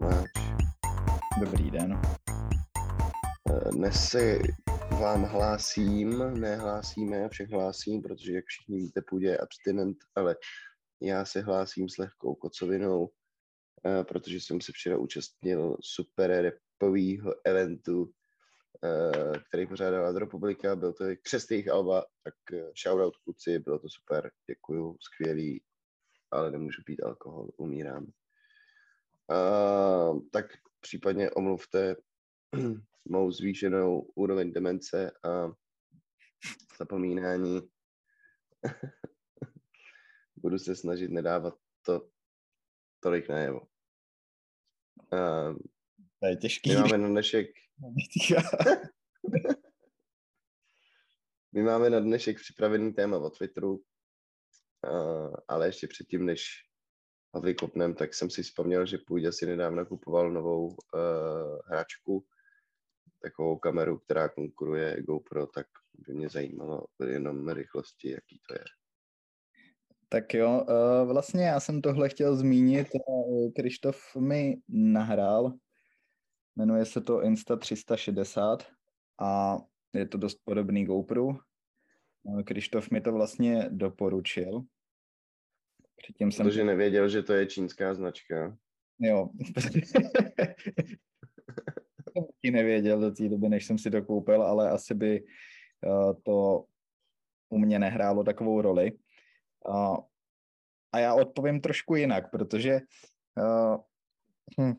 Tomáš. Dobrý den. Eh, Dnes se vám hlásím, nehlásíme, všech hlásím, protože jak všichni víte, půjde je abstinent, ale já se hlásím s lehkou kocovinou, eh, protože jsem se včera účastnil super repového eventu, eh, který pořádala Republika, byl to křest jejich alba, tak shoutout kluci, bylo to super, děkuju, skvělý, ale nemůžu pít alkohol, umírám. Tak případně omluvte mou zvýšenou úroveň demence a zapomínání. Budu se snažit nedávat to tolik najevo. Uh, To je těžký. my máme na dnešek, my máme na dnešek připravený téma o Twitteru, uh, ale ještě předtím, než ho vykopnem, tak jsem si vzpomněl, že půjde si nedávno kupoval novou uh, hračku, takovou kameru, která konkuruje GoPro, tak by mě zajímalo jenom rychlosti, jaký to je. Tak jo, eh, vlastně já jsem tohle chtěl zmínit. eh, Krištof mi nahrál, jmenuje se to Insta360 a je to dost podobný GoPro. Krištof mi to vlastně doporučil. Předtím jsem... Protože nevěděl, že to je čínská značka. Jo. taky nevěděl do té doby, než jsem si to koupil, ale asi by eh, to u mě nehrálo takovou roli. A, a já odpovím trošku jinak, protože uh, hm,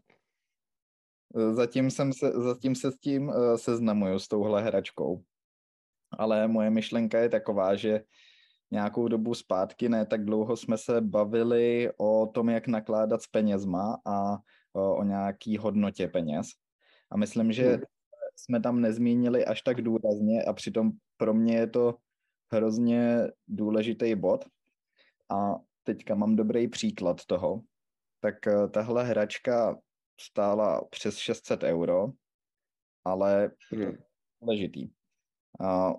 zatím, jsem se, zatím se s tím seznamuju, s touhle hračkou. Ale moje myšlenka je taková, že nějakou dobu zpátky, ne tak dlouho, jsme se bavili o tom, jak nakládat s penězma a o, o nějaký hodnotě peněz. A myslím, že Hmm. jsme tam nezmínili až tak důrazně a přitom pro mě je to hrozně důležitý bod. A teďka mám dobrý příklad toho. Tak eh, tahle hračka stála přes 600 euro, ale Hmm. důležitý. A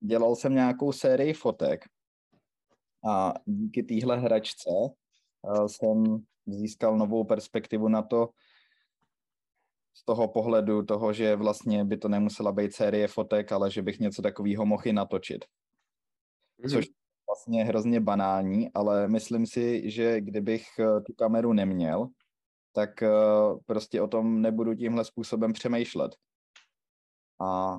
dělal jsem nějakou sérii fotek a díky téhle hračce a, jsem získal novou perspektivu na to, z toho pohledu toho, že vlastně by to nemusela být série fotek, ale že bych něco takového mohl i natočit. Což vlastně je hrozně banální, ale myslím si, že kdybych eh, tu kameru neměl, tak eh, prostě o tom nebudu tímhle způsobem přemýšlet. A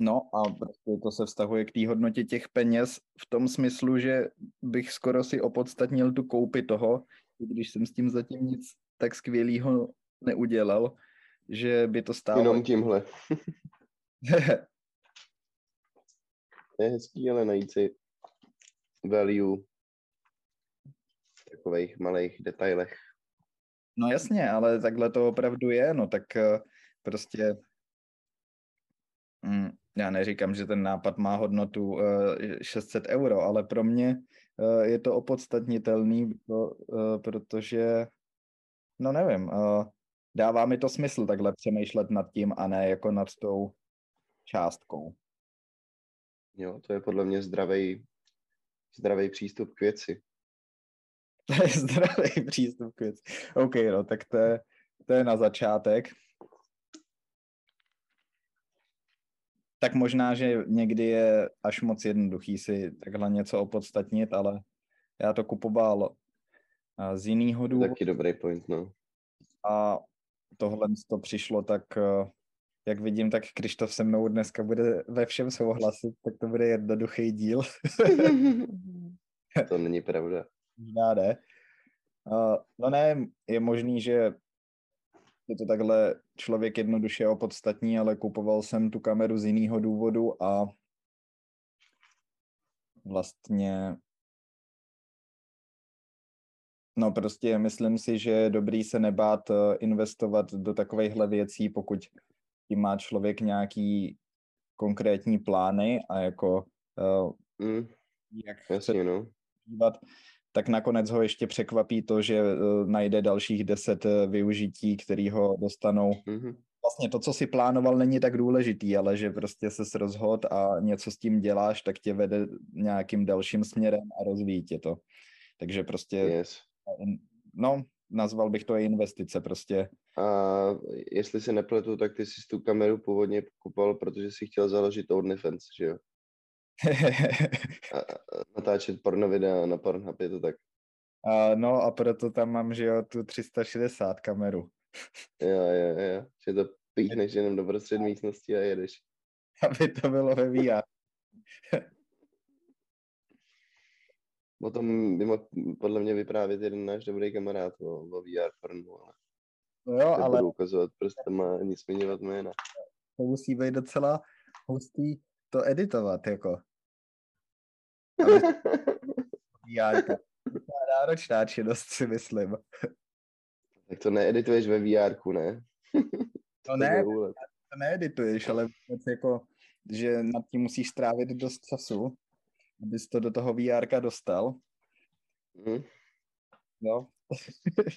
no a prostě to se vztahuje k té hodnotě těch peněz v tom smyslu, že bych skoro si opodstatnil tu koupi toho, i když jsem s tím zatím nic tak skvělého neudělal, že by to stálo... Jenom tímhle. Je hezký, ale najít si value v takových malých detailech. No jasně, ale takhle to opravdu je, no tak eh, prostě mm, já neříkám, že ten nápad má hodnotu eh, 600 euro, ale pro mě eh, je to opodstatnitelný, eh, protože, no nevím, eh, dává mi to smysl takhle přemýšlet nad tím a ne jako nad tou částkou. Jo, to je podle mě zdravý, zdravý přístup k věci. To je zdravý přístup k věci. OK, no, tak to je, to je na začátek. Tak možná, že někdy je až moc jednoduchý si takhle něco opodstatnit, ale já to kupoval z jiného důvodu Taky dobrý point, no. a tohle to přišlo tak, eh, jak vidím, tak Krištof se mnou dneska bude ve všem souhlasit, tak to bude jednoduchý díl. to není pravda. Možná ne. No ne, je možný, že je to takhle člověk jednoduše opodstatní, ale kupoval jsem tu kameru z jiného důvodu a vlastně no prostě myslím si, že je dobrý se nebát eh, investovat do takovýchhle věcí, pokud tím má člověk nějaký konkrétní plány a jako uh, Mm, jak jasně, no. dívat, tak nakonec ho ještě překvapí to, že uh, najde dalších deset uh, využití, který ho dostanou Mhm. vlastně to, co si plánoval, není tak důležitý, ale že prostě se rozhod a něco s tím děláš, tak tě vede nějakým dalším směrem a rozvíjí tě to. Takže prostě, Yes. no, nazval bych to i investice prostě. A jestli se nepletu, tak ty jsi tu kameru původně kupoval, protože jsi chtěl založit OnlyFans, že jo? A, a natáčet porno videa na Pornhub, je to tak? a, no a proto tam mám, že jo, tu 360 kameru. Jo, jo, jo. Že to píchneš jenom do prostřed místnosti a jedeš. Aby to bylo ve VR. O tom by mohl podle mě vyprávět jeden náš dobrý kamarád o, o VR pornu, ale No jo, ale ukazovat prstem a nic zmiňovat jména. to musí být docela hustý to editovat, jako. VR. Náročná činnost, si myslím. tak to needituješ ve VR, ne? No ne, to needituješ, ale vůbec jako, že nad tím musíš strávit dost času, abys to do toho VR dostal. Hm? No.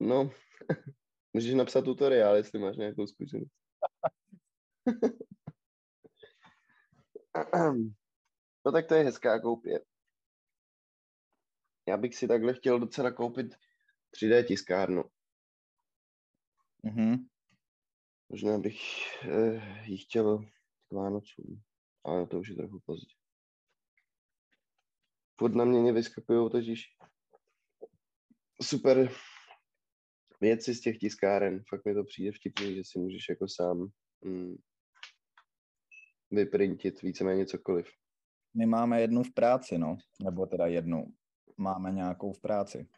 No, můžeš napsat tutoriál, jestli máš nějakou zkušenost. no tak to je hezká koupě. Já bych si takhle chtěl docela koupit 3D tiskárnu. Mhm. Možná bych eh, ji chtěl k Vánocům, ale to už je trochu pozdě. Furt na mě nevyskakují totiž super věci z těch tiskáren. Fakt mi to přijde vtipný, že si můžeš jako sám mm, vyprintit víceméně cokoliv. My máme jednu v práci, no. Nebo teda jednu. Máme nějakou v práci.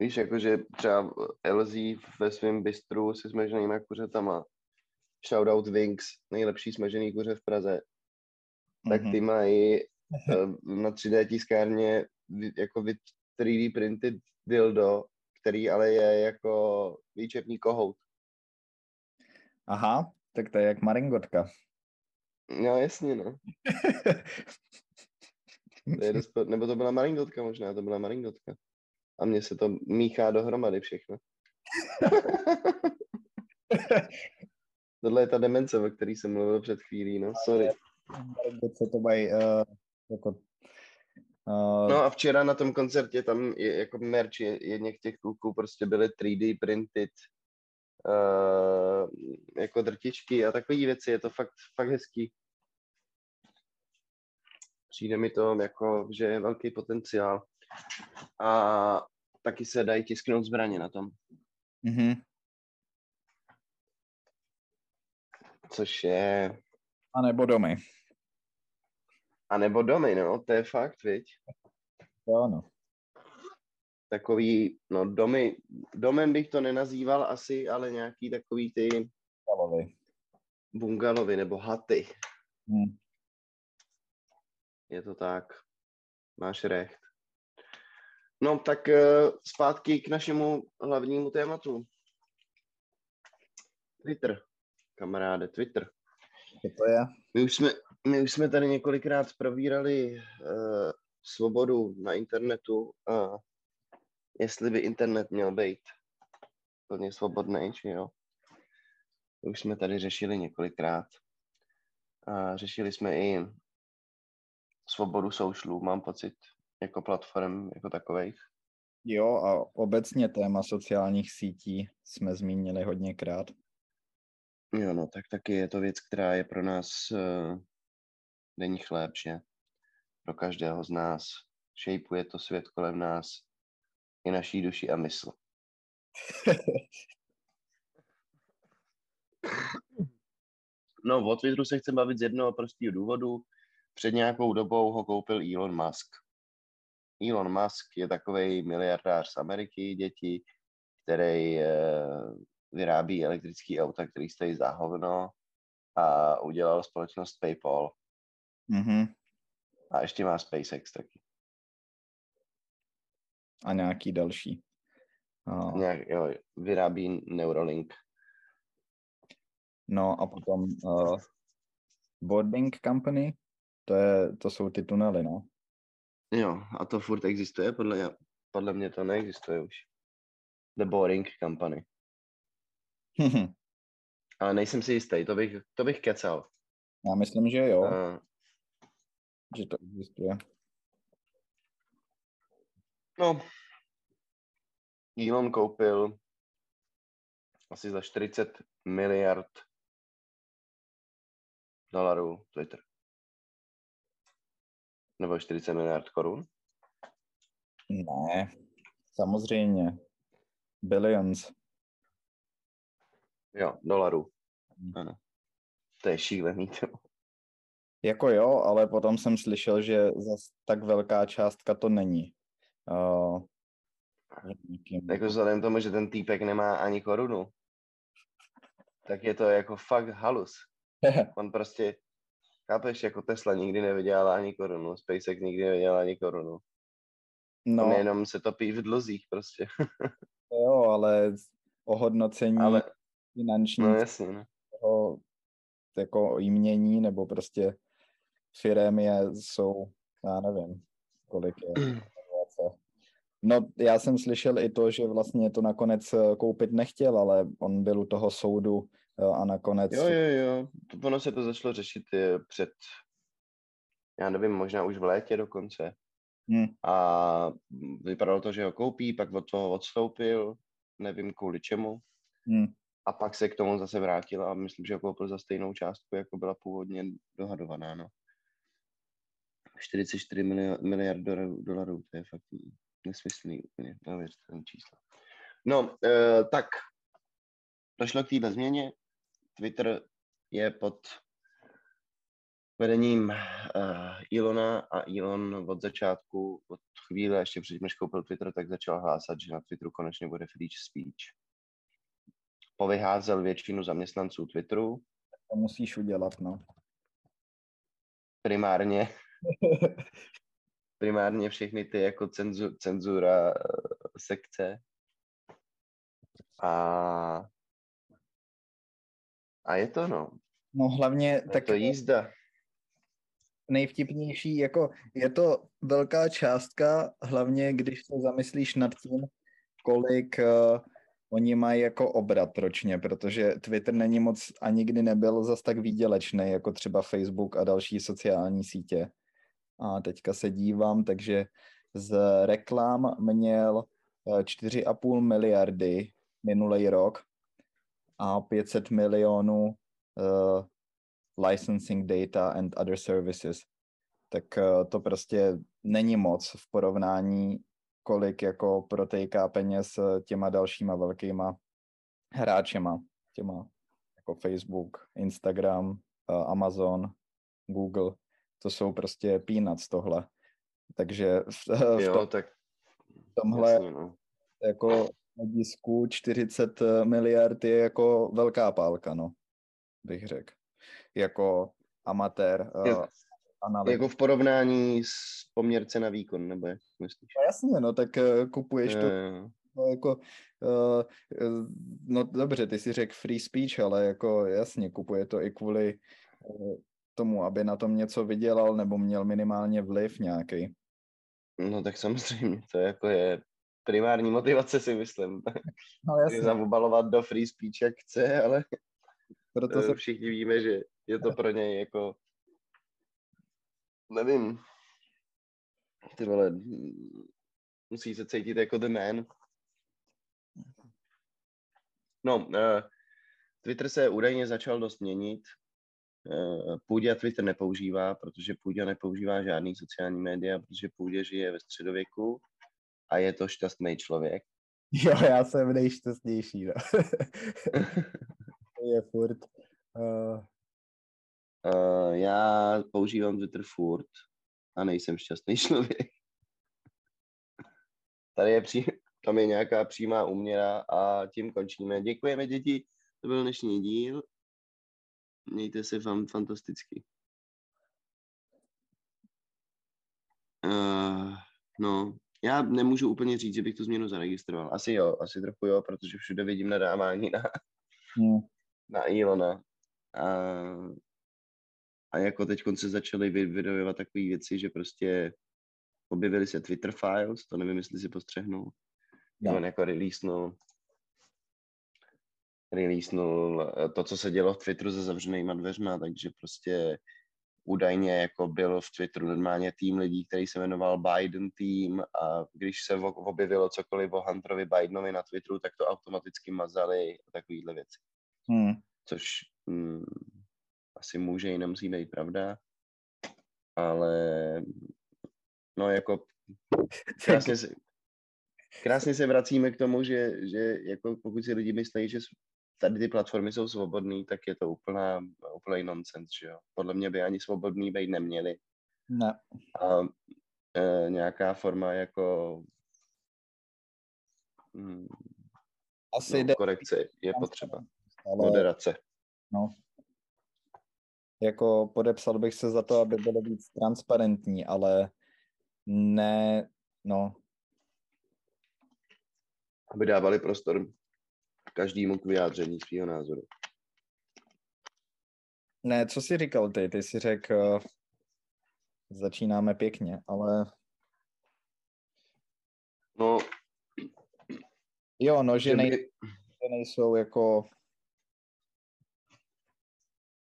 Víš, jakože třeba LZ ve svém bistru se smaženýma kuřetama. Shoutout Wings, nejlepší smažený kuře v Praze. Tak ty mají eh, na 3D tiskárně jako vy 3D printed dildo, který ale je jako výčepní kohout. Aha, tak to je jak maringotka. No jasně, no. To je dost, nebo to byla maringotka možná, to byla maringotka. A mně se to míchá dohromady všechno. Tohle je ta demence, o který jsem mluvil před chvílí, no, sorry. Maringotce to mají uh, jako uh, No a včera na tom koncertě tam je, jako merch je, jedněch těch kluků prostě byly 3D printed uh, jako drtičky a takové věci, je to fakt, fakt hezký. Přijde mi to jako, že je velký potenciál. A taky se dají tisknout zbraně na tom, mhm. což je, A nebo domy. a nebo domy, no, to je fakt, viď? Jo, no. Takový, no domy, domem bych to nenazýval asi, ale nějaký takový ty Stalovy. bungalovy nebo haty. Hm. Je to tak. Máš recht. No tak eh, zpátky k našemu hlavnímu tématu. Twitter, kamaráde, Twitter. Co to je? My už jsme, my už jsme tady několikrát probírali uh, svobodu na internetu a jestli by internet měl být plně svobodný, či jo. To už jsme tady řešili několikrát. A řešili jsme i svobodu socialů, mám pocit, jako platform, jako takových. Jo, a obecně téma sociálních sítí jsme zmínili hodněkrát. Jo, no, tak taky je to věc, která je pro nás uh, denní chléb, že? Pro každého z nás. Šejpuje to svět kolem nás i naší duši a mysl. No, o Twitteru se chci bavit z jednoho prostého důvodu. Před nějakou dobou ho koupil Elon Musk. Elon Musk je takový miliardář z Ameriky, děti, který eh, vyrábí elektrický auta, který stojí za hovno a udělal společnost PayPal Mhm. a ještě má SpaceX taky. A nějaký další. A, Nějak, jo, vyrábí Neuralink. no a potom uh, boarding company, to, je, to jsou ty tunely, no. Jo, a to furt existuje? Podle, podle mě to neexistuje už. The Boring Company. Ale nejsem si jistý, to bych, to bych kecal. Já myslím, že jo, Uh, že to existuje. No, Elon koupil asi za 40 miliard dolarů Twitter. Nebo 40 miliard korun. Ne, samozřejmě. Billions. Jo, dolarů. Hmm. Ano. To je šílený. To. Jako jo, ale potom jsem slyšel, že zas tak velká částka to není. Uh, Jako vzhledem tomu, že ten týpek nemá ani korunu, tak je to jako fakt halus. On prostě, chápeš, jako Tesla nikdy nevydělala ani korunu, SpaceX nikdy nevydělala ani korunu. No. On no, jenom se topí v dluzích prostě. jo, ale ohodnocení Ale, finanční no jasně, no. toho jako jmění nebo prostě firem je, jsou, já nevím, kolik je. No, já jsem slyšel i to, že vlastně to nakonec eh, koupit nechtěl, ale on byl u toho soudu eh, a nakonec... Jo, jo, jo. Ono se to začalo řešit eh, před, já nevím, možná už v létě dokonce. Hm, A vypadalo to, že ho koupí, pak od toho odstoupil, nevím kvůli čemu. hm. A pak se k tomu zase vrátil a myslím, že ho koupil za stejnou částku, jako byla původně dohadovaná, no. 44 milio- miliard dolarů, dolarů, to je fakt nesmyslný úplně, neuvěřitelné číslo. No, e, tak, došlo k této změně. Twitter je pod vedením uh, Ilona a Elon od začátku, od chvíle, ještě předtím, než koupil Twitter, tak začal hlásat, že na Twitteru konečně bude free speech. Povyházel většinu zaměstnanců Twitteru, To musíš udělat, no. primárně, primárně všechny ty jako cenzu, cenzura eh, sekce. A, a je to no, No hlavně je tak to jízda. nejvtipnější, jako je to velká částka, hlavně když se zamyslíš nad tím, kolik uh, oni mají jako obrat ročně, protože Twitter není moc a nikdy nebyl zas tak výdělečný, jako třeba Facebook a další sociální sítě. A teďka se dívám, takže z reklam měl eh, 4,5 miliardy minulý rok a 500 milionů uh, licensing data and other services. Tak uh, to prostě není moc v porovnání, kolik jako protejká peněz těma dalšíma velkýma hráčema, těma jako Facebook, Instagram, uh, Amazon, Google. To jsou prostě peanuts tohle. Takže v, v Jo, tom, tak tomhle jasně, no. jako hledisku 40 miliard je jako velká pálka, no, bych řekl. Jako amatér, Jak- uh, analytik. Jako v porovnání s poměrce na výkon, nebo jak myslíš? No jasně, no, tak uh, kupuješ to Eh, no, jako, uh, no dobře, ty si řekl free speech, ale jako jasně, kupuje to i kvůli tomu, aby na tom něco vydělal nebo měl minimálně vliv nějaký. No tak samozřejmě, to jako je primární motivace si myslím. No Je zaobalovat do free speech, jak chce, ale proto to se všichni víme, že je to pro něj jako, nevím, ty vole, musí se cítit jako the man. No, uh, Twitter se údajně začal dost měnit. Uh, Půdě Twitter nepoužívá, protože Půdě nepoužívá žádný sociální média, protože Půdě žije ve středověku a je to šťastný člověk. Jo, já jsem nejšťastnější, no. to je furt. Uh, Uh, já používám Twitter furt a nejsem šťastný člověk. Tady je, pří, tam je nějaká přímá úměra a tím končíme. Děkujeme děti, to byl dnešní díl. Mějte se vám fantasticky. Uh, no, já nemůžu úplně říct, že bych tu změnu zaregistroval. Asi jo, asi trochu jo, protože všude vidím nadávání na, hm, na Elona. A, a jako teď se začaly vy- vydojovat takové věci, že prostě objevily se Twitter files, to nevím, jestli si postřehnul. No. On jako releasenul releasenul eh, to, co se dělo v Twitteru se zavřenýma dveřma, takže prostě údajně jako byl v Twitteru normálně tým lidí, který se jmenoval Biden tým a když se objevilo cokoliv o Hunterovi Bidenovi na Twitteru, tak to automaticky mazali a takovýhle věci. Hmm. Což hm, asi může i nemusí být pravda, ale no jako krásně se, krásně se vracíme k tomu, že, že jako pokud si lidi myslí, že tady ty platformy jsou svobodné, tak je to úplná, úplný nonsens, že jo. Podle mě by ani svobodný být neměli. Ne. A e, nějaká forma jako hm, Asi no, korekce je potřeba. Ale... Moderace. No. Jako podepsal bych se za to, aby bylo víc transparentní, ale ne, no. Aby dávali prostor každému k vyjádření svého názoru. Ne, co jsi říkal ty? Ty jsi řekl, uh, začínáme pěkně, ale... No... Jo, no, že, nej, že nejsou jako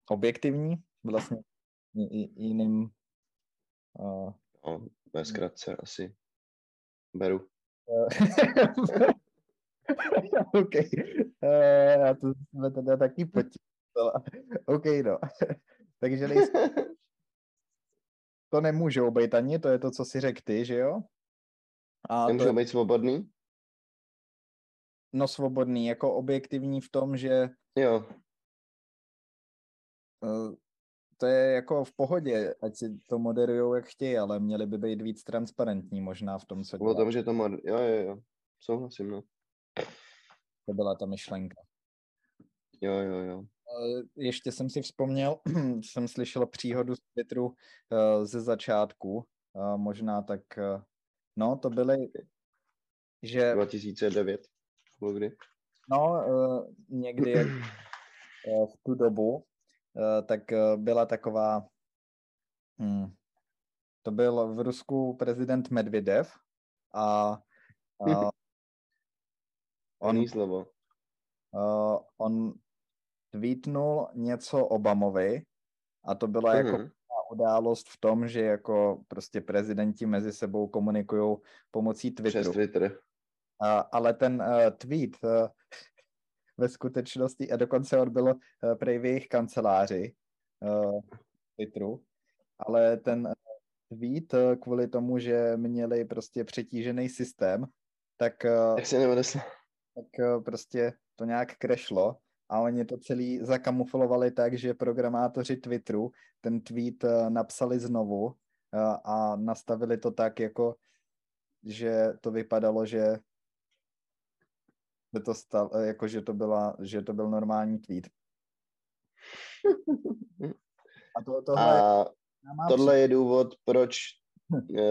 objektivní vlastně jiným... Uh... No, ve zkratce asi. Beru. OK. Uh, já to jsme teda taky počítala. OK, no. Takže nejsou... to nemůžou být ani, to je to, co si řekl ty, že jo? A Nemůžou to... být svobodný? No svobodný, jako objektivní v tom, že... Jo. Uh, to je jako v pohodě, ať si to moderujou, jak chtějí, ale měli by být víc transparentní možná v tom, co dělá. O tom, že to mod... Jo, jo, jo. Souhlasím, no. To byla ta myšlenka. Jo, jo, jo. Ještě jsem si vzpomněl, jsem slyšel příhodu z Twitteru eh, ze začátku, eh, možná tak, eh, no to byly, že... 2009, kdy? No, někdy v tu dobu, tak byla taková, hm, to byl v Rusku prezident Medvedev a, a On, slovo. Uh, on tweetnul něco Obamovi a to byla uh-huh. jako mhm. událost v tom, že jako prostě prezidenti mezi sebou komunikují pomocí Twitteru. Přes Twitter. Uh, ale ten uh, tweet uh, ve skutečnosti, a dokonce on byl uh, prej v jejich kanceláři uh, Twitteru, ale ten tweet uh, kvůli tomu, že měli prostě přetížený systém, tak... Uh, Jak se neodesla? Tak eh, prostě to nějak krešlo a oni to celý zakamuflovali tak, že programátoři Twitteru ten tweet eh, napsali znovu eh, a nastavili to tak, jako že to vypadalo, že to stal, jako že to, byla, že to byl normální tweet. A to, tohle, a tohle je důvod, proč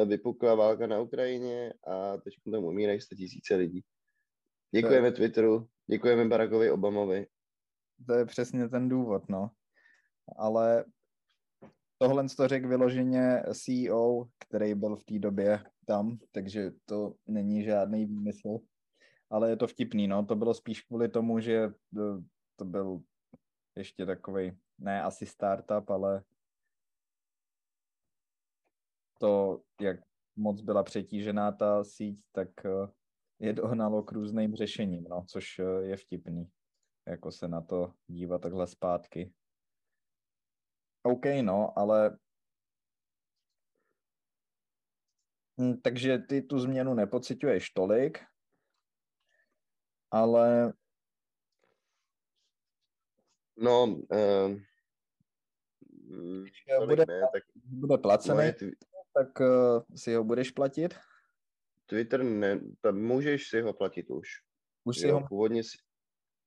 vypukla válka na Ukrajině a teď tam umírají 100 tisíce lidí. Děkujeme to... Twitteru, děkujeme Barackovi Obamovi. To je přesně ten důvod, no. Ale tohle to řekl vyloženě CEO, který byl v té době tam, takže to není žádný výmysl. Ale je to vtipný, no. To bylo spíš kvůli tomu, že e, to byl ještě takový, ne asi startup, ale to, jak moc byla přetížená ta síť, tak e, je dohnalo k různým řešením, no, což eh, je vtipný, jako se na to dívat takhle zpátky. OK, no, ale hm, takže ty tu změnu nepocituješ tolik, ale... No, uh, bude, ne, tak bude placený, tak uh, si ho budeš platit? Twitter, ne, tam můžeš si ho platit už. Už si jo, ho... Původně si,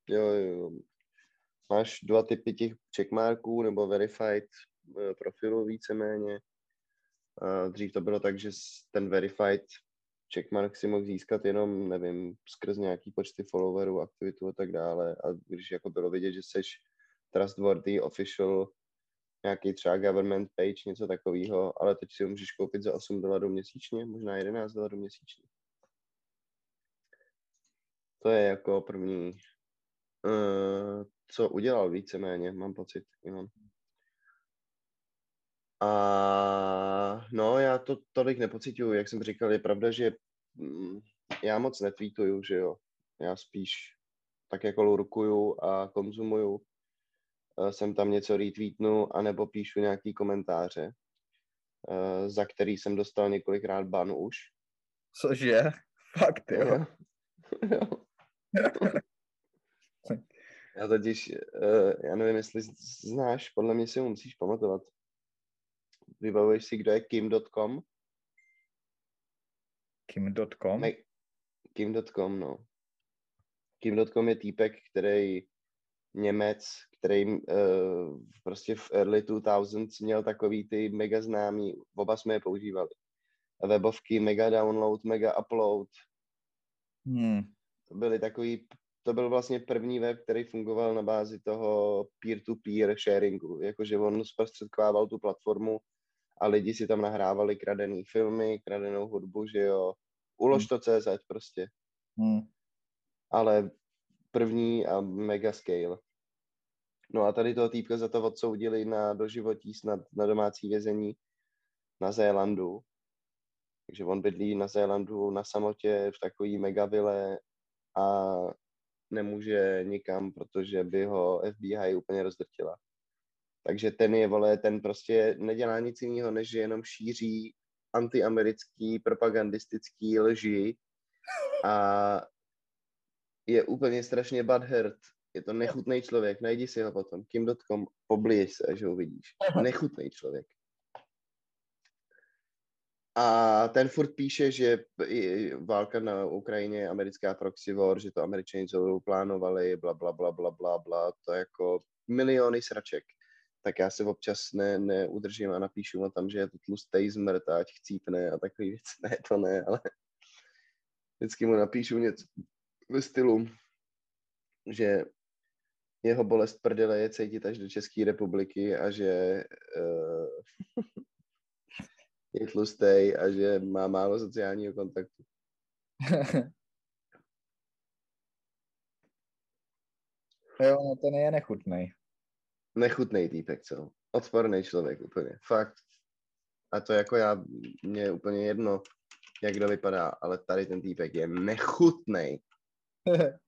jo, jo. Máš dva typy těch checkmarků nebo verified eh, profilů víceméně. A dřív to bylo tak, že ten verified checkmark si mohl získat jenom, nevím, skrz nějaký počty followerů, aktivitu a tak dále. A když jako bylo vidět, že jsi trustworthy official nějaký třeba government page, něco takového, ale teď si ho můžeš koupit za 8 dolarů měsíčně, možná 11 dolarů měsíčně. To je jako první, uh, co udělal víceméně, mám pocit. Jo. A no, já to tolik nepocituju, jak jsem říkal, je pravda, že mm, já moc netweetuju, že jo. Já spíš tak jako lurkuju a konzumuju. Uh, jsem tam něco retweetnu, anebo píšu nějaký komentáře, uh, za který jsem dostal několikrát ban už. Cože? Fakt, jo. jo. Já totiž, uh, já nevím, jestli znáš, podle mě si ho musíš pamatovat. Vybavuješ si, kdo je Kim.com? Kim.com? Ne, Kim.com, no. Kim.com je týpek, který Němec, který uh, prostě v early 2000s měl takový ty mega známý, oba jsme je používali. Webovky, mega download, mega upload. Hmm. To byly takový to byl vlastně první web, který fungoval na bázi toho peer-to-peer sharingu, jakože on zprostředkovával tu platformu a lidi si tam nahrávali kradený filmy, kradenou hudbu, že jo, ulož hmm. to CZ prostě. Hmm. Ale první a mega scale. No a tady toho týpka za to odsoudili na doživotí snad na domácí vězení na Zélandu. Takže on bydlí na Zélandu na samotě v takový megavile a nemůže nikam, protože by ho FBI úplně rozdrtila. Takže ten je, vole, ten prostě nedělá nic jiného, než že jenom šíří antiamerický propagandistický lži a je úplně strašně butthurt. Je to nechutný člověk, najdi si ho potom. Kim.com, poblíž se, že ho vidíš. Nechutný člověk. A ten furt píše, že válka na Ukrajině je americká proxy war, že to američani celou plánovali, bla, bla, bla, bla, bla, bla, to jako miliony sraček. Tak já se občas ne, neudržím a napíšu mu tam, že je to tlustý zmrt, ať chcípne a takový věc. Ne, to ne, ale vždycky mu napíšu něco ve stylu, že jeho bolest prdele je cítit až do České republiky a že uh, je tlustý a že má málo sociálního kontaktu. jo, no ten je nechutný. Nechutný týpek, co? Odporný člověk úplně, fakt. A to jako já, mě je úplně jedno, jak kdo vypadá, ale tady ten týpek je nechutný.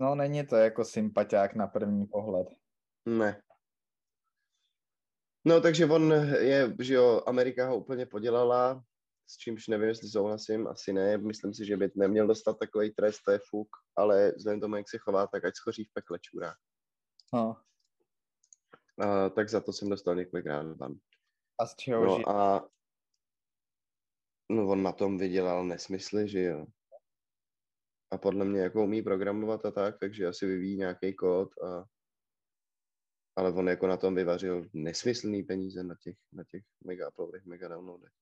no není to jako sympatiák na první pohled. Ne, No, takže on je, že jo, Amerika ho úplně podělala, s čímž nevím, jestli souhlasím, asi ne. Myslím si, že by neměl dostat takový trest, to je fuk, ale vzhledem tomu, jak se chová, tak ať schoří v pekle čurá. No. A, tak za to jsem dostal několikrát ban. A z čeho no, a no, on na tom vydělal nesmysly, že jo. A podle mě jako umí programovat a tak, takže asi vyvíjí nějaký kód a ale on jako na tom vyvařil nesmyslný peníze na těch, na těch mega uploadech, mega downloadech.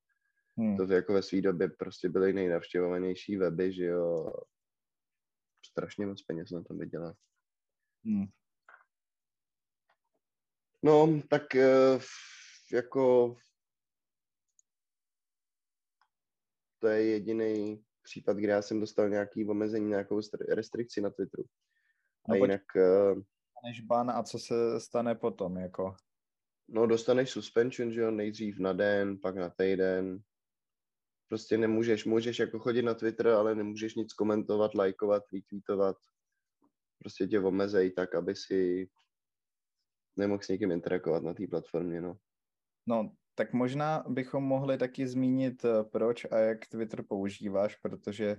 Hmm. To jako ve své době prostě byly nejnavštěvovanější weby, že jo. Strašně moc peněz na tom vydělal. Hmm. No, tak eh, jako to je jediný případ, kde já jsem dostal nějaký omezení, nějakou restrikci na Twitteru. A no, jinak... Dostaneš ban a co se stane potom, jako? No, dostaneš suspension, že jo, nejdřív na den, pak na týden. Prostě nemůžeš, můžeš jako chodit na Twitter, ale nemůžeš nic komentovat, lajkovat, retweetovat. Prostě tě omezej tak, aby si nemohl s někým interagovat na té platformě, no. No, tak možná bychom mohli taky zmínit, eh, proč a jak Twitter používáš, protože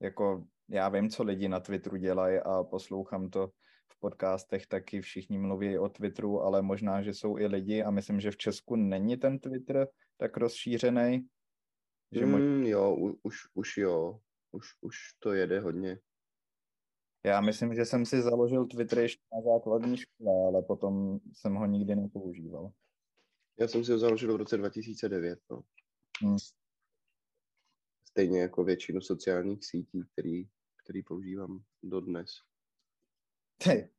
jako já vím, co lidi na Twitteru dělají a poslouchám to v podcastech taky všichni mluví o Twitteru, ale možná, že jsou i lidi a myslím, že v Česku není ten Twitter tak rozšířený. Že mm, mož... Jo, už, už jo, už, už to jede hodně. Já myslím, že jsem si založil Twitter ještě na základní škole, ale potom jsem ho nikdy nepoužíval. Já jsem si ho založil v roce 2009. No. Hmm. Stejně jako většinu sociálních sítí, který, který používám dodnes. Ty.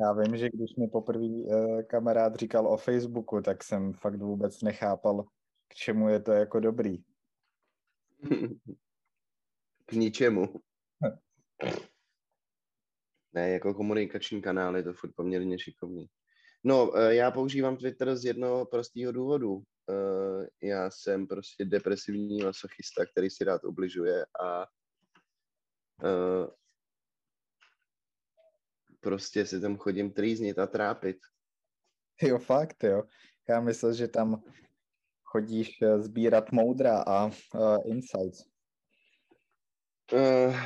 Já vím, že když mi poprvé uh, kamarád říkal o Facebooku, tak jsem fakt vůbec nechápal, k čemu je to jako dobrý. K ničemu. Ne, jako komunikační kanál je to furt poměrně šikovný. No, eh, já používám Twitter z jednoho prostého důvodu. Eh, já jsem prostě depresivní masochista, který si rád ubližuje a eh, prostě si tam chodím trýznit a trápit. Jo, fakt, jo. Já myslel, že tam chodíš sbírat moudra a uh, insights. Uh,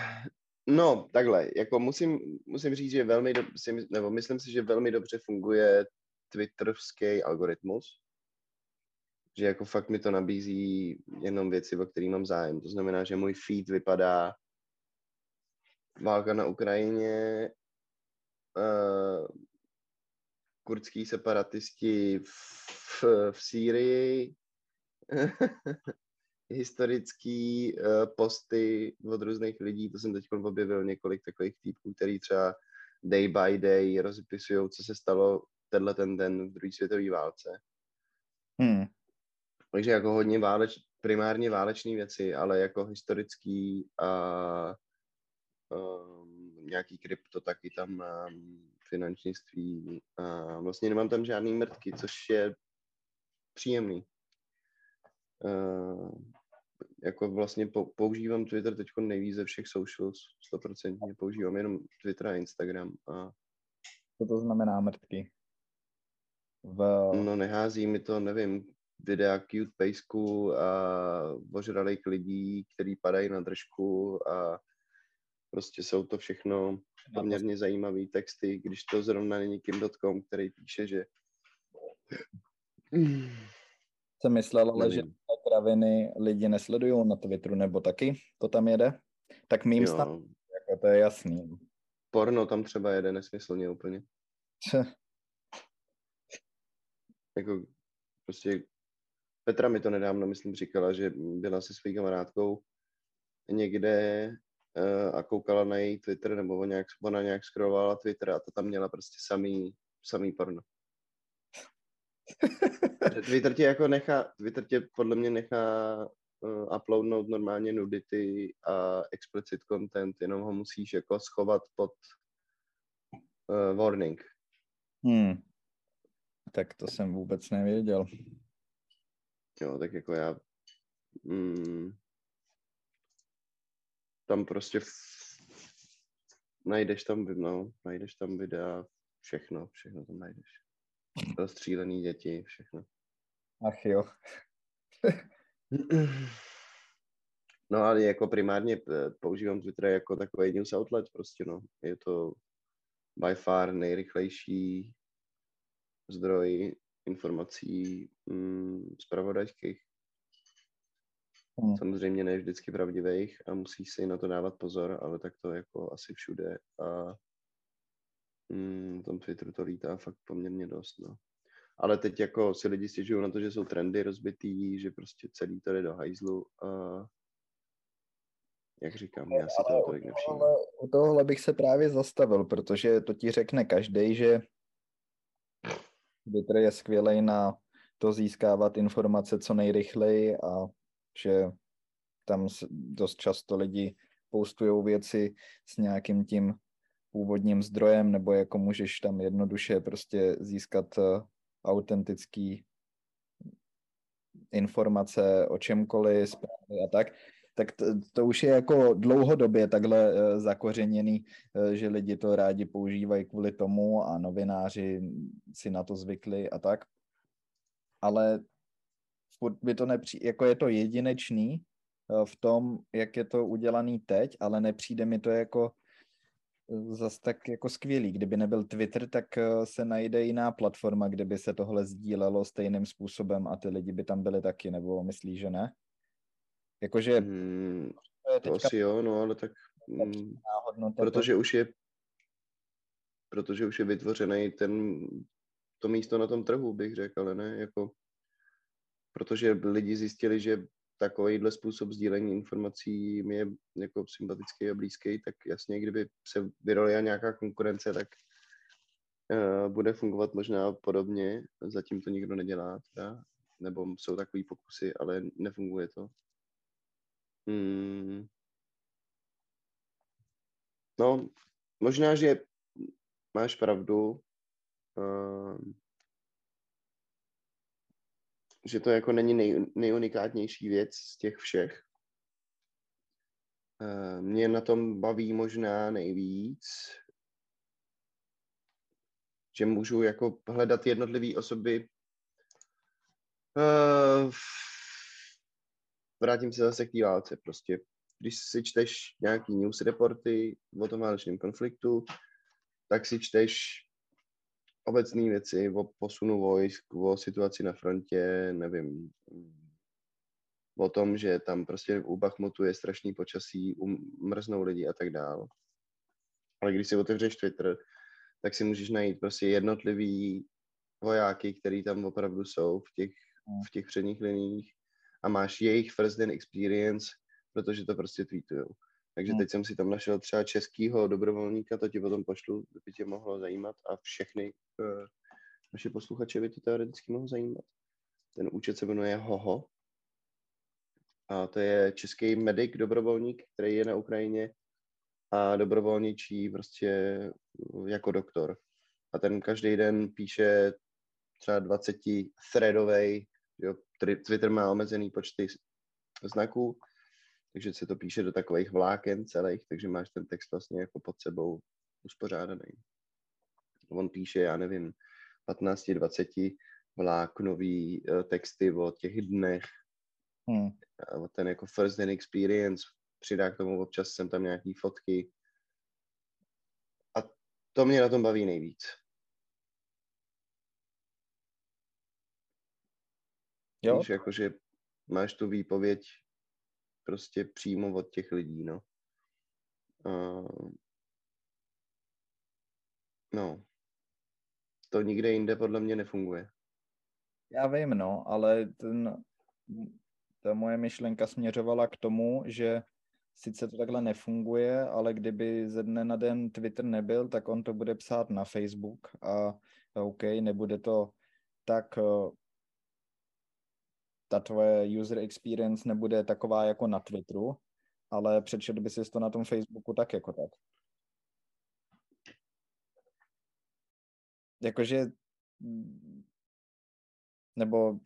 no, takhle, jako musím, musím říct, že velmi, do, nebo myslím si, že velmi dobře funguje twitterovský algoritmus, že jako fakt mi to nabízí jenom věci, o kterých mám zájem. To znamená, že můj feed vypadá válka na Ukrajině, uh, kurdský separatisti v, v Sýrii, historický uh, posty od různých lidí, to jsem teď objevil několik takových týpů, který třeba day by day rozpisují, co se stalo tenhle ten den v druhé světové válce. Hmm. Takže jako hodně váleč, primárně váleční věci, ale jako historický a um, nějaký krypto taky tam mám, finančnictví a vlastně nemám tam žádný mrtky, což je příjemný. Uh, jako vlastně používám Twitter teď nejvíc ze všech socials, 100% používám jenom Twitter a Instagram. A... Co to znamená mrtky? V... No nehází mi to, nevím, videa cute pejsku a ožralých lidí, který padají na držku a prostě jsou to všechno poměrně zajímavé texty, když to zrovna není kim.com, který píše, že jsem myslel, ale že kraviny lidi nesledují na Twitteru, nebo taky to tam jede? Tak mým tam, jako to je jasný. Porno tam třeba jede nesmyslně úplně. jako prostě Petra mi to nedávno, myslím, říkala, že byla se svou kamarádkou někde uh, a koukala na její Twitter, nebo ona nějak, ona nějak scrollovala Twitter a to tam měla prostě samý, samý porno. Twitter tě jako nechá, Twitter tě podle mě nechá uh, uploadnout normálně nudity a explicit content, jenom ho musíš jako schovat pod uh, warning. Hmm. Tak to jsem vůbec nevěděl. Jo, tak jako já mm, tam prostě v, najdeš tam, no, najdeš tam videa, všechno, všechno tam najdeš. Rozstřílený děti, všechno. Ach jo. no ale jako primárně eh, používám Twitter jako takový news outlet prostě, no. Je to by far nejrychlejší zdroj informací mm, zpravodajských. Hmm. Samozřejmě ne vždycky pravdivých a musí si na to dávat pozor, ale tak to jako asi všude a mm, tom Twitteru to lítá fakt poměrně dost, no. Ale teď jako si lidi stěžují na to, že jsou trendy rozbitý, že prostě celý to jde do hajzlu a jak říkám, já si to tolik nevšimnu. U tohohle bych se právě zastavil, protože to ti řekne každý, že Twitter je skvělý na to získávat informace co nejrychleji a že tam dost často lidi postují věci s nějakým tím původním zdrojem, nebo jako můžeš tam jednoduše prostě získat eh, autentický informace o čemkoliv, zprávy a tak, tak to, to už je jako dlouhodobě takhle uh, zakořeněný, uh, že lidi to rádi používají kvůli tomu a novináři si na to zvykli a tak. Ale by to nepří, jako je to jedinečný v tom, jak je to udělaný teď, ale nepřijde mi to jako zas tak jako skvělý. Kdyby nebyl Twitter, tak se najde jiná platforma, kde by se tohle sdílelo stejným způsobem a ty lidi by tam byli taky, nebo myslíš, že ne? Jakože... Hmm, to, to asi jo, no ale tak... Hmm, protože to... už je protože už je vytvořený ten, to místo na tom trhu, bych řekl, ale ne, jako, protože lidi zjistili, že takovýhle způsob sdílení informací jim je jako sympatický a blízký, tak jasně, kdyby se vyrolila nějaká konkurence, tak uh, bude fungovat možná podobně. Zatím to nikdo nedělá, teda, nebo jsou takový pokusy, ale nefunguje to. Hmm. no, možná, že máš pravdu, uh, že to jako není nej, nejunikátnější věc z těch všech. Uh, mě na tom baví možná nejvíc, že můžu jako hledat jednotlivé osoby. Uh, vrátím se zase k té válce prostě. Když si čteš nějaký news reporty o tom válečném konfliktu, tak si čteš obecné věci o posunu vojsk, o situaci na frontě, nevím, o tom, že tam prostě u Bachmutu je strašný počasí, mrznou lidi a tak dál. Ale když si otevřeš Twitter, tak si můžeš najít prostě jednotlivý vojáky, který tam opravdu jsou v těch, v těch předních liních a máš jejich first experience, protože to prostě tweetujou. Takže teď jsem si tam našel třeba českýho dobrovolníka, to ti potom pošlu, by tě mohlo zajímat a všechny uh, naše posluchače by to teoreticky mohlo zajímat. Ten účet se jmenuje Hoho a to je český medic, dobrovolník, který je na Ukrajině a dobrovolničí prostě jako doktor. A ten každý den píše třeba 20 threadovej, jo, Twitter má omezený počty znaků, takže se to píše do takových vláken celých, takže máš ten text vlastně jako pod sebou uspořádaný. On píše, já nevím, 15-20 vláknový uh, texty o těch dnech, hmm. o ten jako first hand experience, přidá k tomu občas sem tam nějaký fotky. A to mě na tom baví nejvíc. Jo. Víš, jakože máš tu výpověď prostě přímo od těch lidí, no. Uh, no. To nikde jinde podle mě nefunguje. Já vím, no, ale ten, ta moje myšlenka směřovala k tomu, že sice to takhle nefunguje, ale kdyby ze dne na den Twitter nebyl, tak on to bude psát na Facebook a OK, nebude to tak eh, ta tvoje user experience nebude taková jako na Twitteru, ale přečet by si to na tom Facebooku tak jako tak. Jakože nebo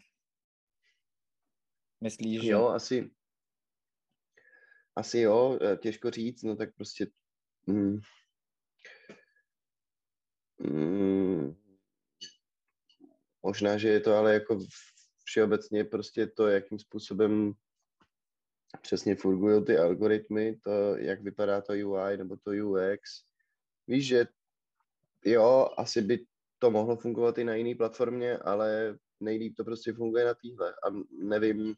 myslíš, že... Jo, asi asi jo, eh, těžko říct, no tak prostě mm, mm, možná, že je to ale jako všeobecně prostě to, jakým způsobem přesně fungují ty algoritmy, to, jak vypadá to UI nebo to UX. Víš, že jo, asi by to mohlo fungovat i na jiné platformě, ale nejlíp to prostě funguje na téhle. A nevím,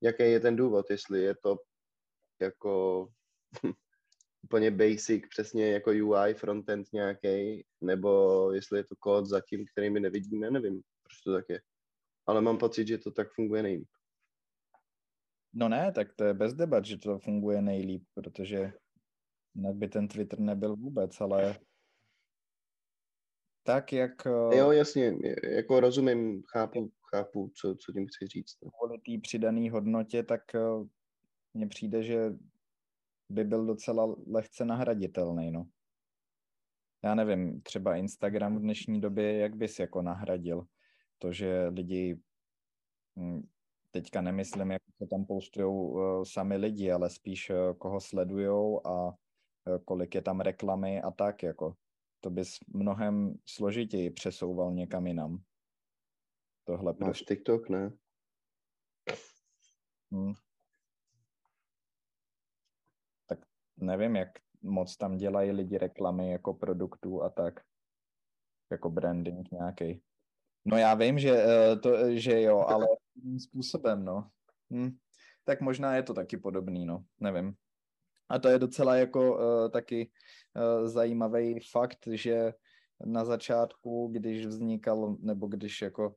jaký je ten důvod, jestli je to jako úplně basic, přesně jako UI frontend nějaký, nebo jestli je to kód zatím, který my nevidíme, nevím, proč to tak je ale mám pocit, že to tak funguje nejlíp. No ne, tak to je bez debat, že to funguje nejlíp, protože jinak by ten Twitter nebyl vůbec, ale tak, jak... Eh, jo, jasně, jako rozumím, chápu, chápu, co, co tím chci říct. No. Kvůli té přidané hodnotě, tak eh, mně přijde, že by byl docela lehce nahraditelný, no. Já nevím, třeba Instagram v dnešní době, jak bys jako nahradil? To, že lidi, hm, teďka nemyslím, jak to tam postují uh, sami lidi, ale spíš uh, koho sledují a uh, kolik je tam reklamy a tak, jako to bys mnohem složitěji přesouval někam jinam. Tohle Máš prostě. TikTok, ne? Hmm. Tak nevím, jak moc tam dělají lidi reklamy jako produktů a tak. Jako branding nějaký. No já vím, že, eh, to, že jo, ale tím způsobem, no. Hm. Tak možná je to taky podobný, no, nevím. A to je docela jako uh, taky uh, zajímavý fakt, že na začátku, když vznikal, nebo když jako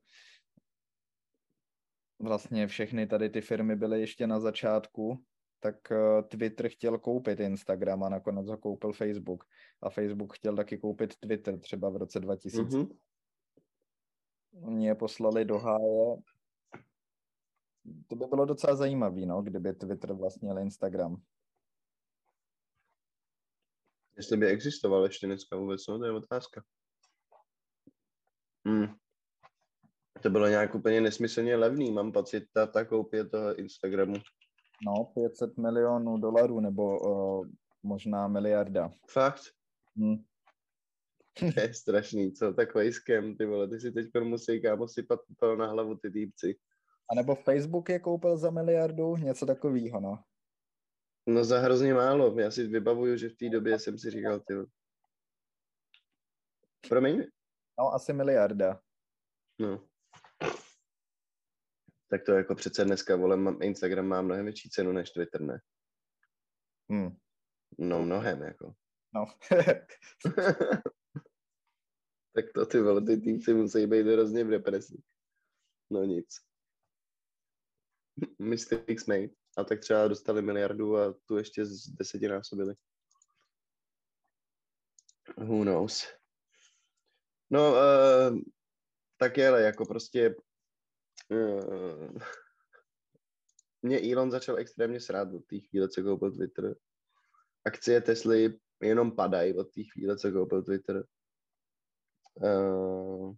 vlastně všechny tady ty firmy byly ještě na začátku, tak uh, Twitter chtěl koupit Instagram a nakonec ho koupil Facebook. A Facebook chtěl taky koupit Twitter třeba v roce 2000. Mm-hmm. Oni je poslali do háje. To by bylo docela zajímavé, no, kdyby Twitter vlastnil Instagram. Jestli by existoval ještě dneska vůbec, no, to je otázka. Hmm. To bylo nějak úplně nesmyslně levný, mám pocit, ta, ta koupě toho Instagramu. No, 500 milionů dolarů nebo uh, možná miliarda. Fakt? Hm. To je strašný, co takový skem, ty vole, ty si teď musí kámo sypat to na hlavu ty týpci. A nebo Facebook je koupil za miliardu, něco takového, no. No za hrozně málo, já si vybavuju, že v té době jsem si říkal, ty Promiň? No, asi miliarda. No. Tak to jako přece dneska, vole, mám, Instagram má mnohem větší cenu než Twitter, ne? Hmm. No mnohem, jako. No. tak to ty vole, ty týmci musí být hrozně v depresi. No nic. Mistakes made. A tak třeba dostali miliardu a tu ještě z desetinásobili. Who knows? No, uh, tak je, ale jako prostě uh, mě Elon začal extrémně srát od té chvíle, co koupil Twitter. Akcie Tesly jenom padají od té chvíle, co koupil Twitter. Uh,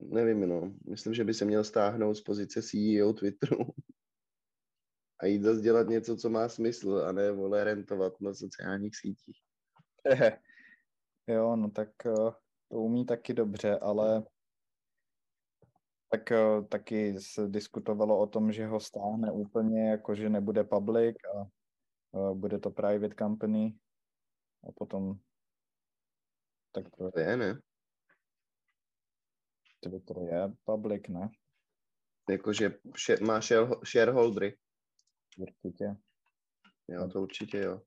nevím, no. Myslím, že by se měl stáhnout z pozice CEO Twitteru a jít zase dělat něco, co má smysl, a ne vole rentovat na sociálních sítích. jo, no tak uh, to umí taky dobře, ale tak uh, taky se diskutovalo o tom, že ho stáhne úplně, jako že nebude public a bude to private company a potom tak to, je, ne? To je public, ne? Jakože má shareholdery. Určitě. Jo, to určitě jo.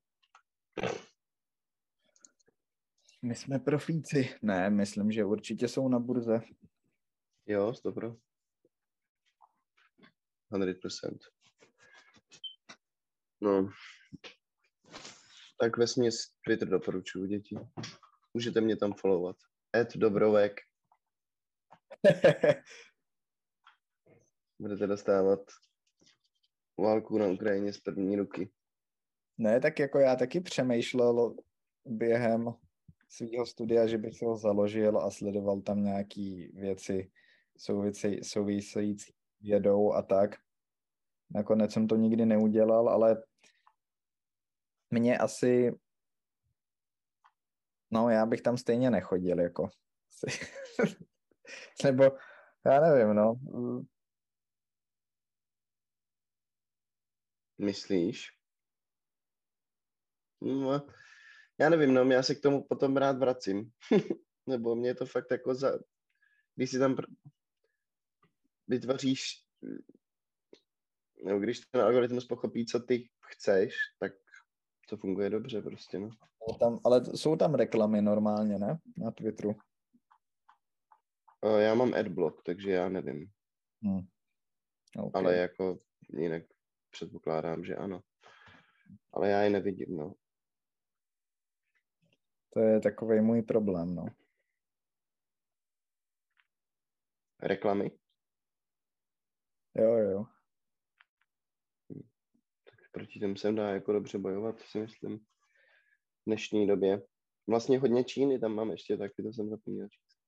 My jsme profíci. Ne, myslím, že určitě jsou na burze. Jo, dobro. 100%. No. Tak vesměs Twitter doporučuju děti. Můžete mě tam followovat. Ed Dobrovek. Budete dostávat válku na Ukrajině z první ruky. Ne, tak jako já taky přemýšlel během svého studia, že bych ho založil a sledoval tam nějaký věci související vědou a tak. Nakonec jsem to nikdy neudělal, ale mě asi no já bych tam stejně nechodil, jako nebo já nevím, no Myslíš? No, já nevím, no, já se k tomu potom rád vracím. Nebo mě to fakt jako za... Když si tam pr... vytvoříš... Nebo když ten algoritmus pochopí, co ty chceš, tak to funguje dobře prostě, no. Tam, ale jsou tam reklamy normálně, ne? Na Twitteru. Já mám adblock, takže já nevím. Hmm. Okay. Ale jako jinak předpokládám, že ano. Ale já je nevidím, no. To je takový můj problém, no. Reklamy? Jo, jo. Tak proti tomu se dá jako dobře bojovat, si myslím. V dnešní době. Vlastně hodně Číny tam mám ještě, taky to jsem zapomněl říct.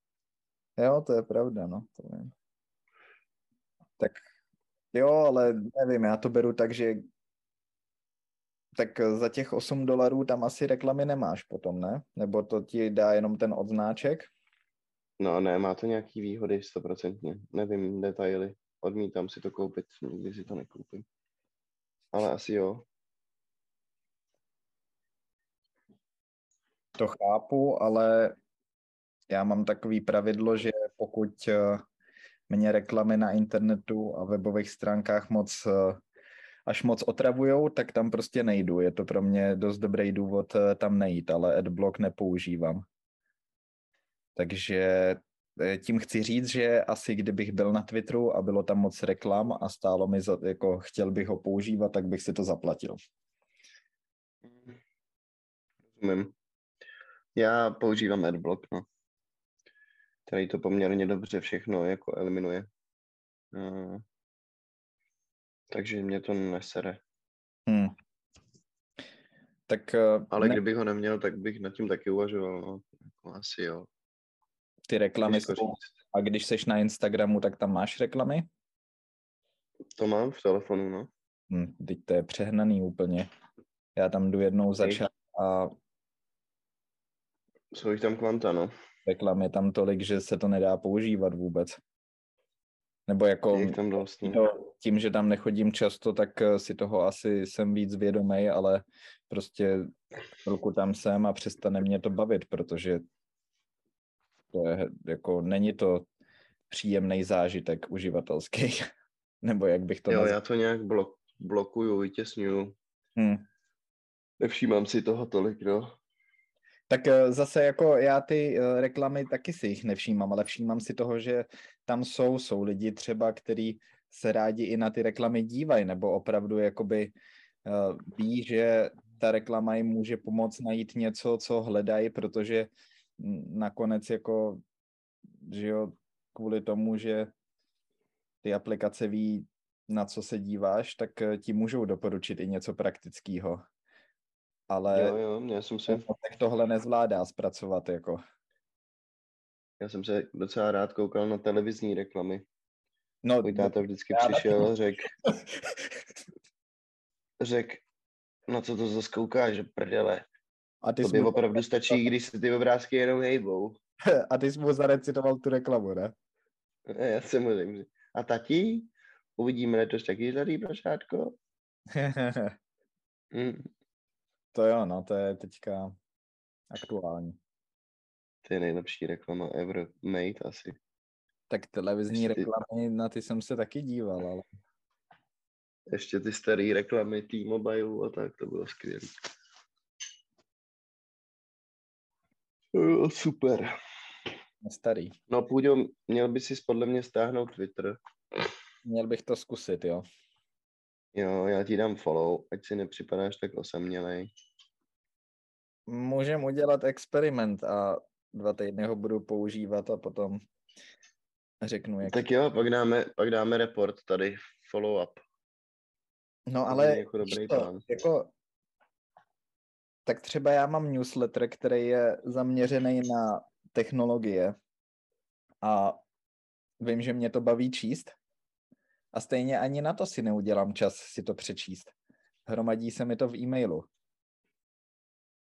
Jo, to je pravda, no. To je. Tak Jo, ale nevím, já to beru tak, že tak za těch 8 dolarů tam asi reklamy nemáš potom, ne? Nebo to ti dá jenom ten odznáček? No ne, má to nějaký výhody stoprocentně. Nevím detaily. Odmítám si to koupit, nikdy si to nekoupím. Ale asi jo. To chápu, ale já mám takový pravidlo, že pokud eh, mě reklamy na internetu a webových stránkách moc eh, až moc otravujou, tak tam prostě nejdu. Je to pro mě dost dobrý důvod eh, tam nejít, ale adblock nepoužívám. Takže tím chci říct, že asi kdybych byl na Twitteru a bylo tam moc reklam a stálo mi, za, jako chtěl bych ho používat, tak bych si to zaplatil. Rozumím. Já používám adblock, no který to poměrně dobře všechno jako eliminuje. Uh, takže mě to nesere. Hmm. Tak eh, Ale ne, kdybych ho neměl, tak bych nad tím taky uvažoval, no. Jako asi jo. ty reklamy jsou, a když seš na Instagramu, tak tam máš reklamy? To mám v telefonu, no. Hm, teď to je přehnaný úplně. Já tam jdu jednou za čas a Jsou jich tam kvanta, no. reklam je tam tolik, že se to nedá používat vůbec. Nebo jako Je tam dost, no. tím, že tam nechodím často, tak eh, si toho asi jsem víc vědomý, ale prostě chvilku tam jsem a přestane mě to bavit, protože to je jako, není to příjemný zážitek uživatelský. Nebo jak bych to Jo, nazval. já to nějak blok, blokuju, vytěsňuju. Hm. Nevšímám si toho tolik, no. Tak eh, zase jako já ty eh, reklamy taky si jich nevšímám, ale všímám si toho, že tam jsou, jsou lidi třeba, kteří se rádi i na ty reklamy dívají, nebo opravdu jakoby uh, ví, že ta reklama jim může pomoct najít něco, co hledají, protože mm, nakonec jako, že jo, kvůli tomu, že ty aplikace ví, na co se díváš, tak eh, ti můžou doporučit i něco praktického. Ale Jo, jo, já jsem se, tak tohle nezvládá zpracovat jako. já jsem se docela rád koukal na televizní reklamy. No, Můj táta vždycky já přišel a řekl, řek, na co to zase koukáš, že prdele. a ty, Tobě mu, opravdu stačí, když se ty obrázky jenom hejbou. a ty jsi mu zarecitoval tu reklamu, ne? Já jsem mu řekl, a tati, uvidíme letos taky zlatý prašátko? Hm, to jo, no, to je teďka aktuální. to je nejlepší reklama ever made asi. Tak televizní Ještě ty- reklamy, na ty jsem se taky díval, ale Ještě ty staré reklamy T-Mobile a tak, to bylo skvělé. Super. starý. No Půďo, měl by si podle mě stáhnout Twitter. Měl bych to zkusit, jo. Jo, já ti dám follow, ať si nepřipadáš tak osamělej. Můžem udělat experiment a dva týdny ho budu používat a potom řeknu, jak... Tak jo, pak dáme, pak dáme report tady, follow up. No ale jako dobrý to, plán. jako, tak třeba já mám newsletter, který je zaměřený na technologie a vím, že mě to baví číst a stejně ani na to si neudělám čas si to přečíst. Hromadí se mi to v e-mailu.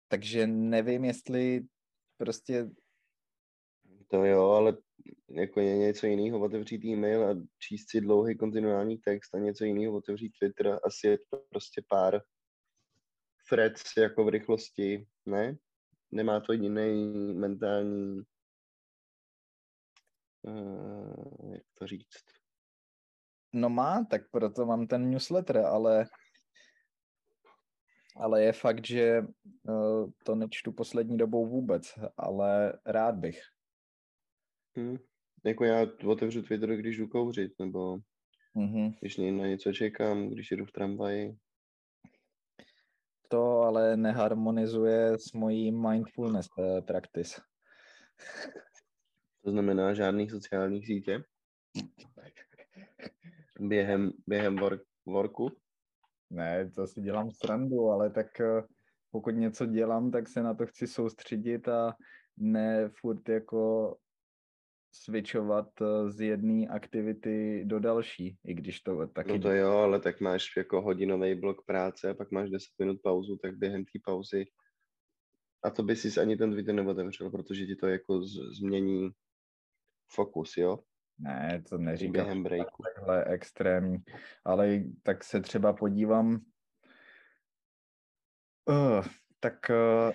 Takže nevím, jestli prostě, To jo, ale jako je něco jiného otevřít e-mail a číst si dlouhý kontinuální text a něco jiného otevřít Twitter. Asi je to prostě pár threads jako v rychlosti, ne? Nemá to jiný mentální, uh, jak to říct, no má, tak proto mám ten newsletter, ale ale je fakt, že uh, to nečtu poslední dobou vůbec, ale rád bych. hm. Jako já otevřu Twitter, když jdu kouřit, nebo Mhm. když na něco čekám, když jedu v tramvaji. To ale neharmonizuje s mojí mindfulness eh, practice. To znamená žádných sociálních sítě během, během work, worku. Ne, to si dělám srandu, ale tak eh, pokud něco dělám, tak se na to chci soustředit a ne furt jako switchovat eh, z jedné aktivity do další, i když to taky... No to jo, ale tak máš jako hodinový blok práce, pak máš 10 minut pauzu, tak během té pauzy a to by si ani ten Twitter neotevřel, protože ti to jako z- změní fokus, jo, Ne, to neříkám během breaku. takhle extrémní, ale tak se třeba podívám, uh, tak uh,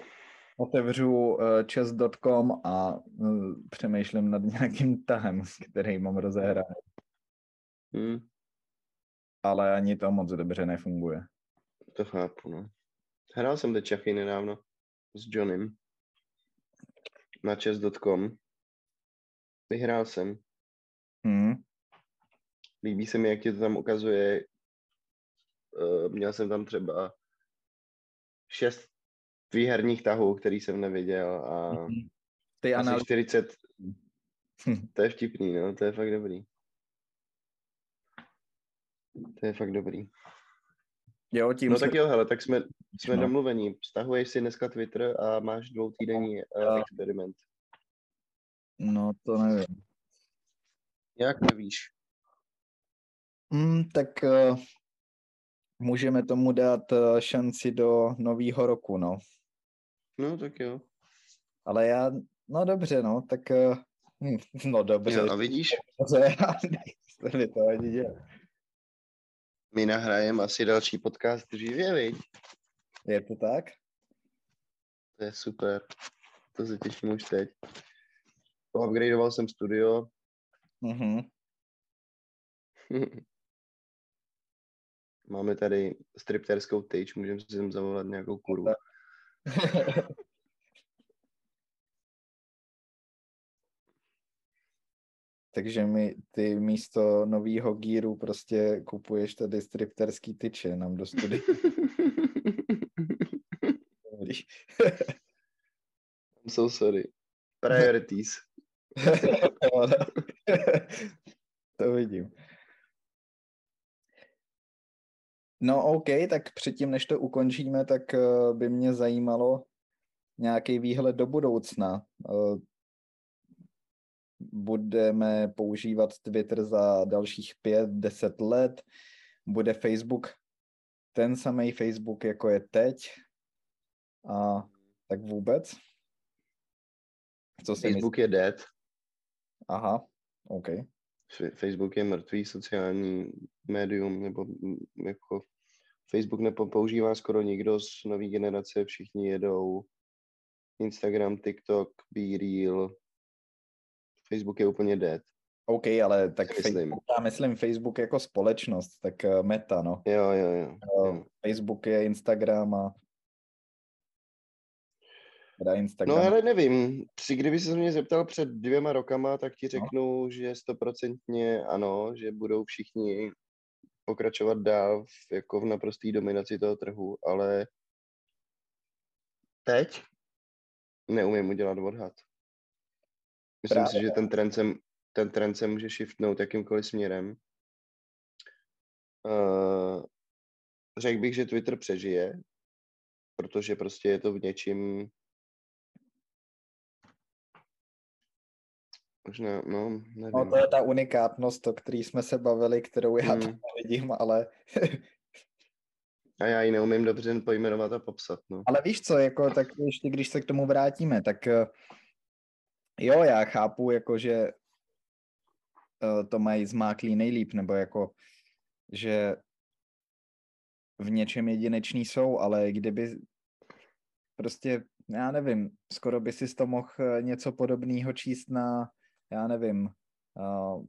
otevřu uh, chess.com a uh, přemýšlím nad nějakým tahem, který mám rozehrát, Hm, ale ani to moc dobře nefunguje. to chápu, no. Hrál jsem teď šachy nedávno s Johnem na chess.com. Vyhrál jsem. Hmm. Líbí se mi, jak ti to tam ukazuje. Uh, měl jsem tam třeba šest výherních tahů, který jsem nevěděl a Mhm. Ty asi analýzy 40, to je vtipný, no, to je fakt dobrý. To je fakt dobrý. Jo, tím No se... tak jo, hele, tak jsme, jsme No. domluvení. Stahuješ si dneska Twitter a máš dvoutýdenní uh, A- experiment. No, to nevím. Jak nevíš? Hmm, tak uh, můžeme tomu dát uh, šanci do nového roku, no. No tak jo. Ale já, no dobře, no, tak, uh, hm, no dobře, jo a vidíš, dobře, já nechci to ani dělat. my nahrajeme asi další podcast dříve, viď? Je to tak? To je super. To se těším už teď. Upgradeoval jsem studio. Mhm. Máme tady stripterskou tyč, můžeme si sem zavolat nějakou kurvu. Takže mi ty místo nového gíru prostě kupuješ tady stripterský tyče nám do studia. I'm so sorry. Priorities. to vidím. No OK, tak předtím, než to ukončíme, tak eh, by mě zajímalo nějaký výhled do budoucna. Eh, Budeme používat Twitter za dalších pět, deset let. Bude Facebook ten samý Facebook, jako je teď? A tak vůbec? Co si Facebook je dead. Aha, OK. Facebook je mrtvý sociální médium, nebo jako Facebook nepoužívá skoro nikdo z nové generace, všichni jedou Instagram, TikTok, Be Real. Facebook je úplně dead. OK, ale tak myslím. Facebook, já myslím Facebook jako společnost, tak eh, meta, no. Jo, jo, jo. Eh, jo. Facebook je Instagram a teda Instagram. No ale nevím, si kdyby se mě zeptal před dvěma rokama, tak ti No. řeknu, že stoprocentně ano, že budou všichni pokračovat dál v, jako v naprosté dominaci toho trhu, ale teď neumím udělat odhad. Myslím Právě. si, že ten trend, se, ten trend se může shiftnout jakýmkoliv směrem. Uh, řekl bych, že Twitter přežije, protože prostě je to v něčím Možná, no, nevím. No to je ta unikátnost, o který jsme se bavili, kterou já Hmm. tam nevidím, ale, A já ji neumím dobře pojmenovat a popsat, no. ale víš co, jako tak ještě když se k tomu vrátíme, tak eh, jo, já chápu, jako že eh, to mají zmáklý nejlíp, nebo jako, že v něčem jedinečný jsou, ale kdyby prostě, já nevím, skoro by si to mohl eh, něco podobného číst na, já nevím, uh,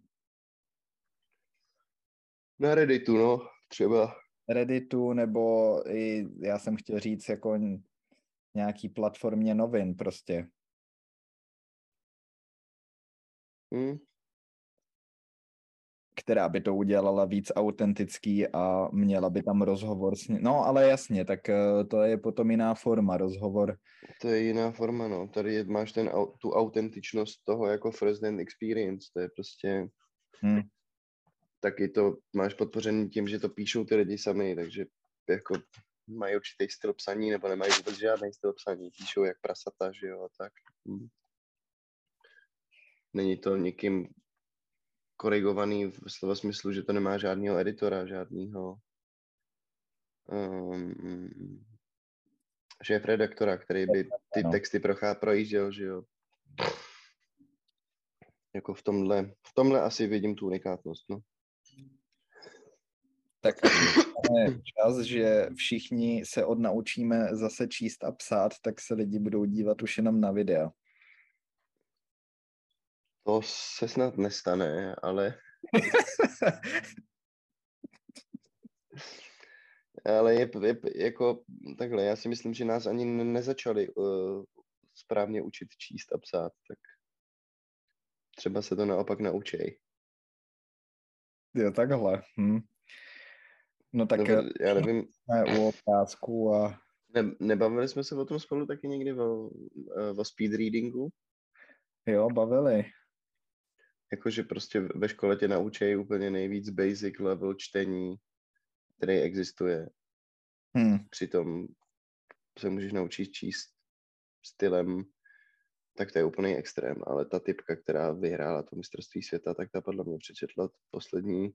Na Redditu, no, třeba. Redditu, nebo i, já jsem chtěl říct, jako nějaký platformě novin prostě. Hm? Která by to udělala víc autentický a měla by tam rozhovor s ní. No, ale jasně, tak eh, to je potom jiná forma, rozhovor. To je jiná forma, no. Tady je, máš ten, tu autentičnost toho jako first hand experience, to je prostě, Hm. taky to máš podpořený tím, že to píšou ty lidi sami, takže jako mají určitý styl psaní, nebo nemají vůbec žádný styl psaní, píšou jak prasata, že jo, a tak. Hm. Není to nikým korigovaný v slova smyslu, že to nemá žádného editora, žádného um, šéf redaktora, který by ty Ano. texty prochá, projížděl, že jo. Jako v tomhle, v tomhle asi vidím tu unikátnost, no. Tak je čas, že všichni se odnaučíme zase číst a psát, tak se lidi budou dívat už jenom na videa. To se snad nestane, ale, ale je, je, jako takhle, já si myslím, že nás ani ne- nezačali uh, správně učit číst a psát, tak třeba se to naopak naučej. jo, takhle. Hm. No tak eh, já nevím, u obrázku a ne, nebavili jsme se o tom spolu taky někdy o, eh, o speed readingu? jo, bavili. Jakože prostě ve škole tě naučí úplně nejvíc basic level čtení, který existuje. Hmm. Přitom se můžeš naučit číst stylem, tak to je úplný extrém, ale ta typka, která vyhrála to mistrovství světa, tak ta podle mě přečetla poslední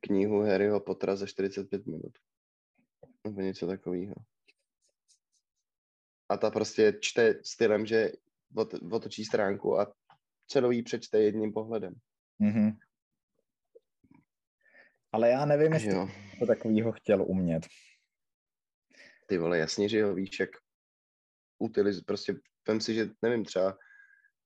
knihu Harryho Pottera za 45 minut. Nebo něco takového. A ta prostě čte stylem, že ot, otočí stránku a celou jí přečte jedním pohledem. Mm-hmm. Ale já nevím, jestli Jo. to takovýho chtěl umět. Ty vole, jasně, že jo, víš, jak utiliz, prostě vem si, že nevím, třeba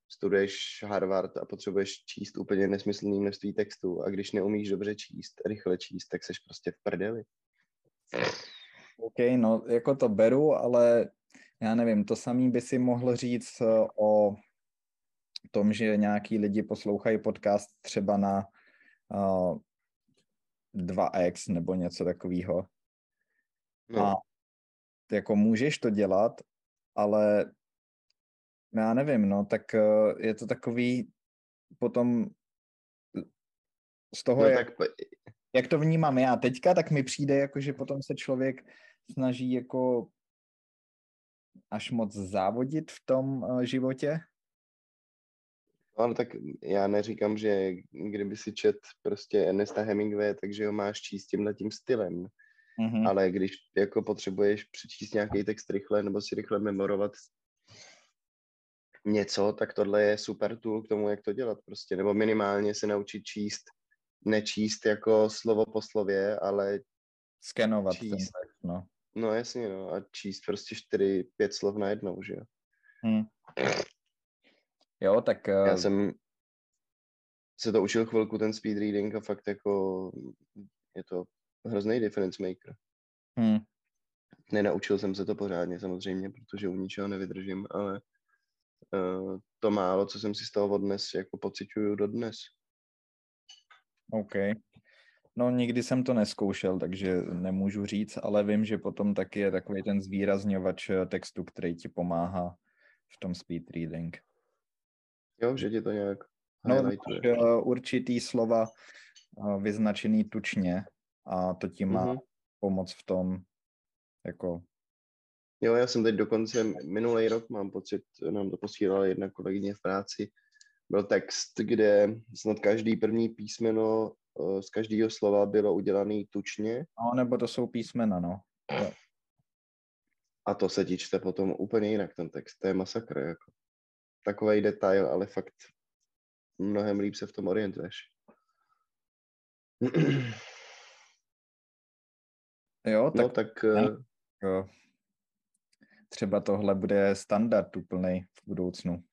studuješ Harvard a potřebuješ číst úplně nesmyslný množství textů a když neumíš dobře číst, rychle číst, tak seš prostě v prdeli. OK, no jako to beru, ale já nevím, to samý by si mohl říct eh, o tom, že nějaký lidi poslouchají podcast třeba na uh, 2x nebo něco takového. No, A jako můžeš to dělat, ale já nevím, no, tak eh, je to takový potom z toho, no jak, tak jak to vnímám já teďka, tak mi přijde, jako, že potom se člověk snaží jako až moc závodit v tom uh, životě. No, ale tak já neříkám, že kdyby si čet prostě Ernesta Hemingway, takže ho máš číst tímhle tím stylem. Mhm. Ale když jako potřebuješ přečíst nějaký text rychle nebo si rychle memorovat něco, tak tohle je super tool k tomu, jak to dělat prostě. Nebo minimálně se naučit číst, nečíst jako slovo po slově, ale Skenovat ten číst. text, no. no jasně, no, a číst prostě čtyři, pět slov najednou, že jo. Hm. Jo, tak Já uh, jsem se to učil chvilku, ten speed reading a fakt jako je to hrozný difference maker. hm, Nenaučil jsem se to pořádně samozřejmě, protože u ničeho nevydržím, ale uh, to málo, co jsem si z toho odnes, jako pociťuju dodnes. OK. No nikdy jsem to neskoušel, takže nemůžu říct, ale vím, že potom taky je takový ten zvýrazňovač eh, textu, který ti pomáhá v tom speed reading. Jo, že ti to nějak No, eh, určitý slova eh, vyznačený tučně a to ti má Mhm. pomoc v tom, jako, Jo, já jsem teď dokonce minulý rok, mám pocit, nám to posílala jedna kolegyně v práci, byl text, kde snad každý první písmeno eh, z každého slova bylo udělané tučně no, nebo to jsou písmena, no. a to se ti čte potom úplně jinak ten text. To je masakr, jako. Takový detail, ale fakt mnohem líp se v tom orientuješ. Jo, tak No tak eh, Jo. Třeba tohle bude standard úplnej v budoucnu.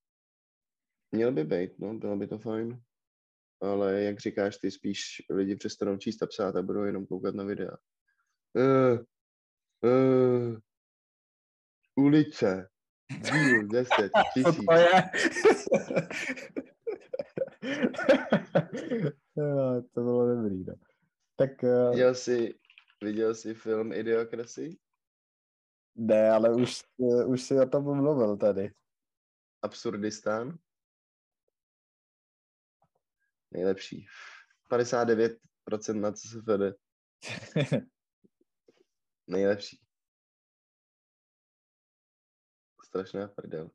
měl by být, no, bylo by to fajn. Ale jak říkáš, ty spíš lidi přestanou číst a psát a budou jenom koukat na videa. Uh, uh, ulice. Díl 10 Co tisíc. to je? jo, to bylo dobrý, no. Tak uh, Viděl jsi, viděl jsi film Idiocracy? ne, ale už, uh, už si o tom mluvil tady. Absurdistán? Nejlepší. 59% na CSFD. Nejlepší. Strašná prdel.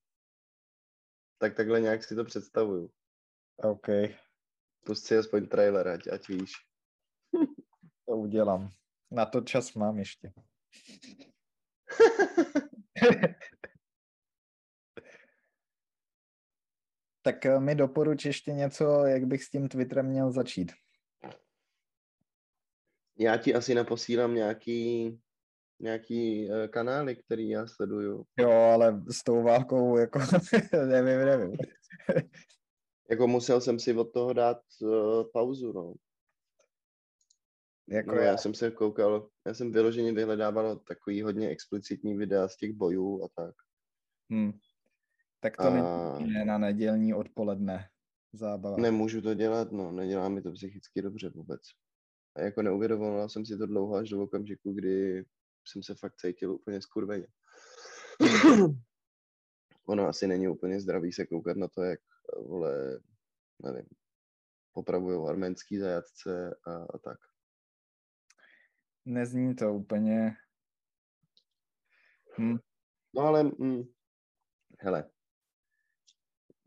Tak takhle nějak si to představuju. OK, Pust si aspoň trailer, ať, ať víš. to udělám. Na to čas mám ještě. Tak eh, mi doporuč ještě něco, jak bych s tím Twitterem měl začít. Já ti asi naposílám nějaký, nějaký uh, kanály, který já sleduju. Jo, ale s tou válkou, jako, nevím, nevím. Jako musel jsem si od toho dát uh, pauzu, no. Jako no já, já jsem se koukal, já jsem vyloženě vyhledával takový hodně explicitní videa z těch bojů a tak. hm. Tak to A není na nedělní odpoledne zábava. nemůžu to dělat, no, nedělá mi to psychicky dobře vůbec. A jako neuvědomoval jsem si to dlouho až do okamžiku, kdy jsem se fakt cítil úplně skurveně. ono asi není úplně zdravý se koukat na to, jak vole, nevím, popravují arménský zajatce a, a tak. nezní to úplně. Hm. No ale, hm, hele,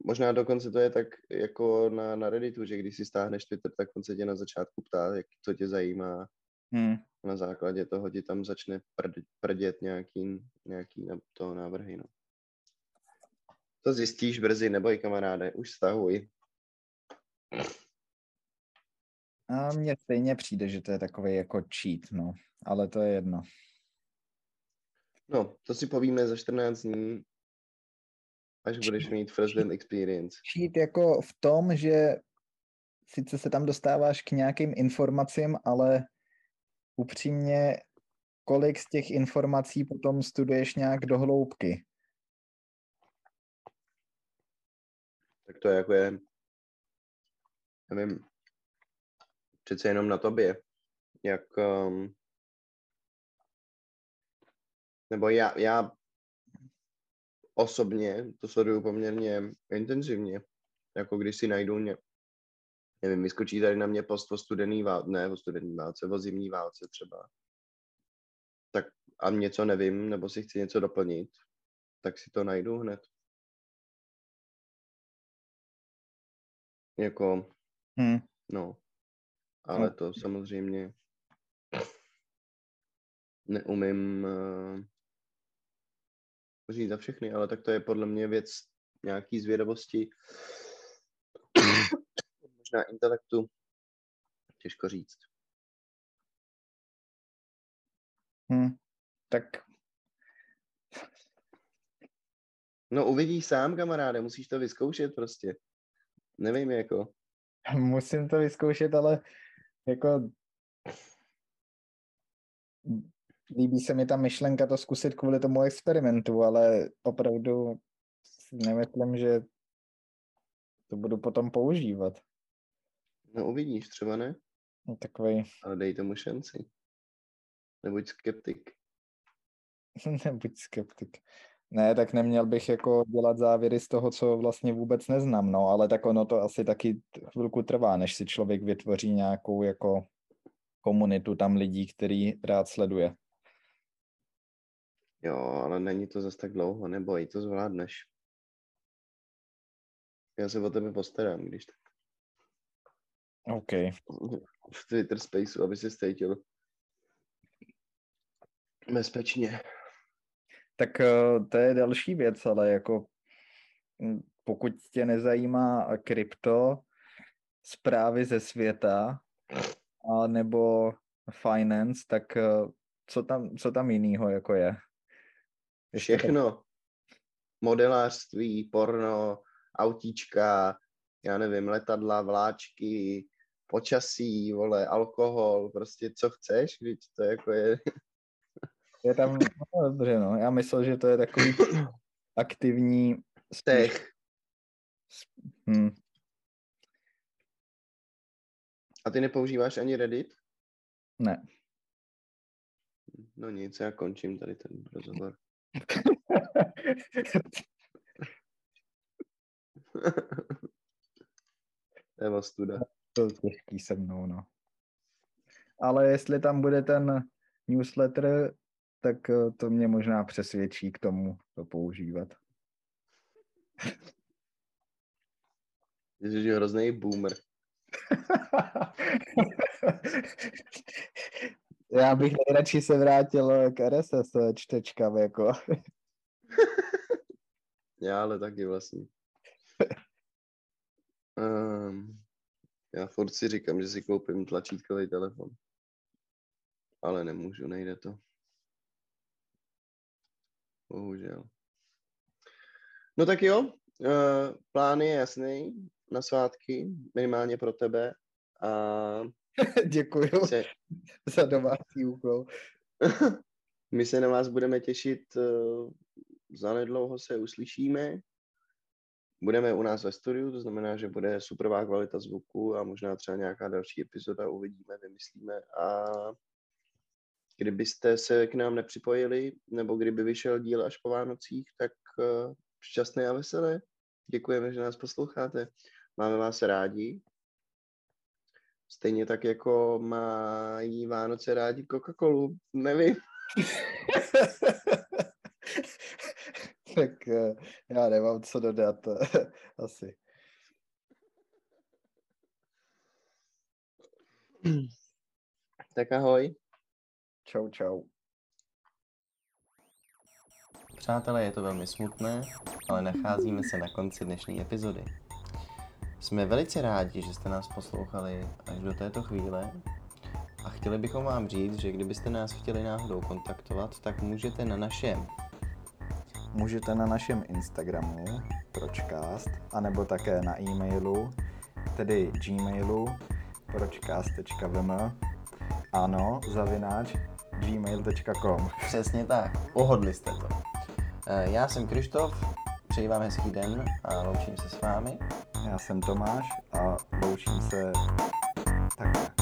možná dokonce to je tak jako na, na Redditu, že když si stáhneš Twitter, tak on se tě na začátku ptá, jak to tě zajímá. Hmm. Na základě toho ti tam začne prd, prdět nějaký, nějaký to návrhy. No. To zjistíš brzy, neboj kamaráde, už stahuj. A mně stejně přijde, že to je takový jako cheat, no. Ale to je jedno. No, to si povíme za 14 dní, až budeš mít first hand experience. Cheat jako v tom, že sice se tam dostáváš k nějakým informacím, ale upřímně, kolik z těch informací potom studuješ nějak do hloubky? Tak to je jako je, nevím, přece jenom na tobě, jak, um, nebo já, já osobně to sleduju poměrně intenzivně, jako když si najdu, ně, nevím, vyskočí tady na mě post o studený válce, ne o studený válce, o zimní válce třeba, tak a něco nevím, nebo si chci něco doplnit, tak si to najdu hned. Jako, Hmm. no, ale to samozřejmě neumím uh, říct za všechny, ale tak to je podle mě věc nějaký zvědavosti, možná intelektu, těžko říct. Hmm. Tak No uvidíš sám, kamaráde, musíš to vyzkoušet prostě. Nevím, jako. musím to vyzkoušet, ale jako líbí se mi ta myšlenka to zkusit kvůli tomu experimentu, ale opravdu si nemyslím, že to budu potom používat. No uvidíš, třeba ne, No, Takový, ale dej tomu šanci. Nebuď skeptik. nebuď skeptik. Ne, tak neměl bych jako dělat závěry z toho, co vlastně vůbec neznám, no, ale tak ono to asi taky chvilku trvá, než si člověk vytvoří nějakou jako komunitu tam lidí, který rád sleduje. Jo, ale není to zas tak dlouho, neboj, to zvládneš. Já se o tebe postarám, když tak. OK. V Twitter Spaceu, aby se cítil bezpečně. Tak eh, to je další věc, ale jako mm, pokud tě nezajímá krypto, zprávy ze světa, a nebo finance, tak eh, co tam, co tam jinýho jako je? Ještě tak- Všechno. Modelářství, porno, autíčka, já nevím, letadla, vláčky, počasí, vole, alkohol, prostě co chceš, víš, to jako je, Je tam, no, dobře, no. Já myslel, že to je takový aktivní spíš, tech. hm, A ty nepoužíváš ani Reddit? ne. No nic, já končím tady ten rozhovor. to je ostuda. To je těžký se mnou, no. Ale jestli tam bude ten newsletter, tak eh, to mě možná přesvědčí k tomu to používat. Jsi hrozný boomer. Já bych nejradši se vrátil k RSS čtečkám, jako. Já ale taky vlastně. Um, já furt si říkám, že si koupím tlačítkový telefon. Ale nemůžu, nejde to. Bohužel. No tak jo, uh, plán je jasný na svátky, minimálně pro tebe. A Děkuju se, za domácí úkol. my se na vás budeme těšit, uh, zanedlouho se uslyšíme. Budeme u nás ve studiu, to znamená, že bude superová kvalita zvuku a možná třeba nějaká další epizoda uvidíme, vymyslíme. A kdybyste se k nám nepřipojili, nebo kdyby vyšel díl až po Vánocích, tak uh, šťastné a veselé. Děkujeme, že nás posloucháte. Máme vás rádi. Stejně tak, jako mají Vánoce rádi Coca-Colu, nevím. tak eh, já nemám co dodat, asi. Tak ahoj. Čau, čau. Přátelé, je to velmi smutné, ale nacházíme se na konci dnešní epizody. Jsme velice rádi, že jste nás poslouchali až do této chvíle a chtěli bychom vám říct, že kdybyste nás chtěli náhodou kontaktovat, tak můžete na našem Můžete na našem Instagramu pročcast, anebo také na e-mailu, tedy gmailu pročcast.vm ano, zavináč gmail.com Přesně tak, pohodli jste to. Eh, Já jsem Krištof, přeji vám hezký den a loučím se s vámi. Já jsem Tomáš a loučím se takhle.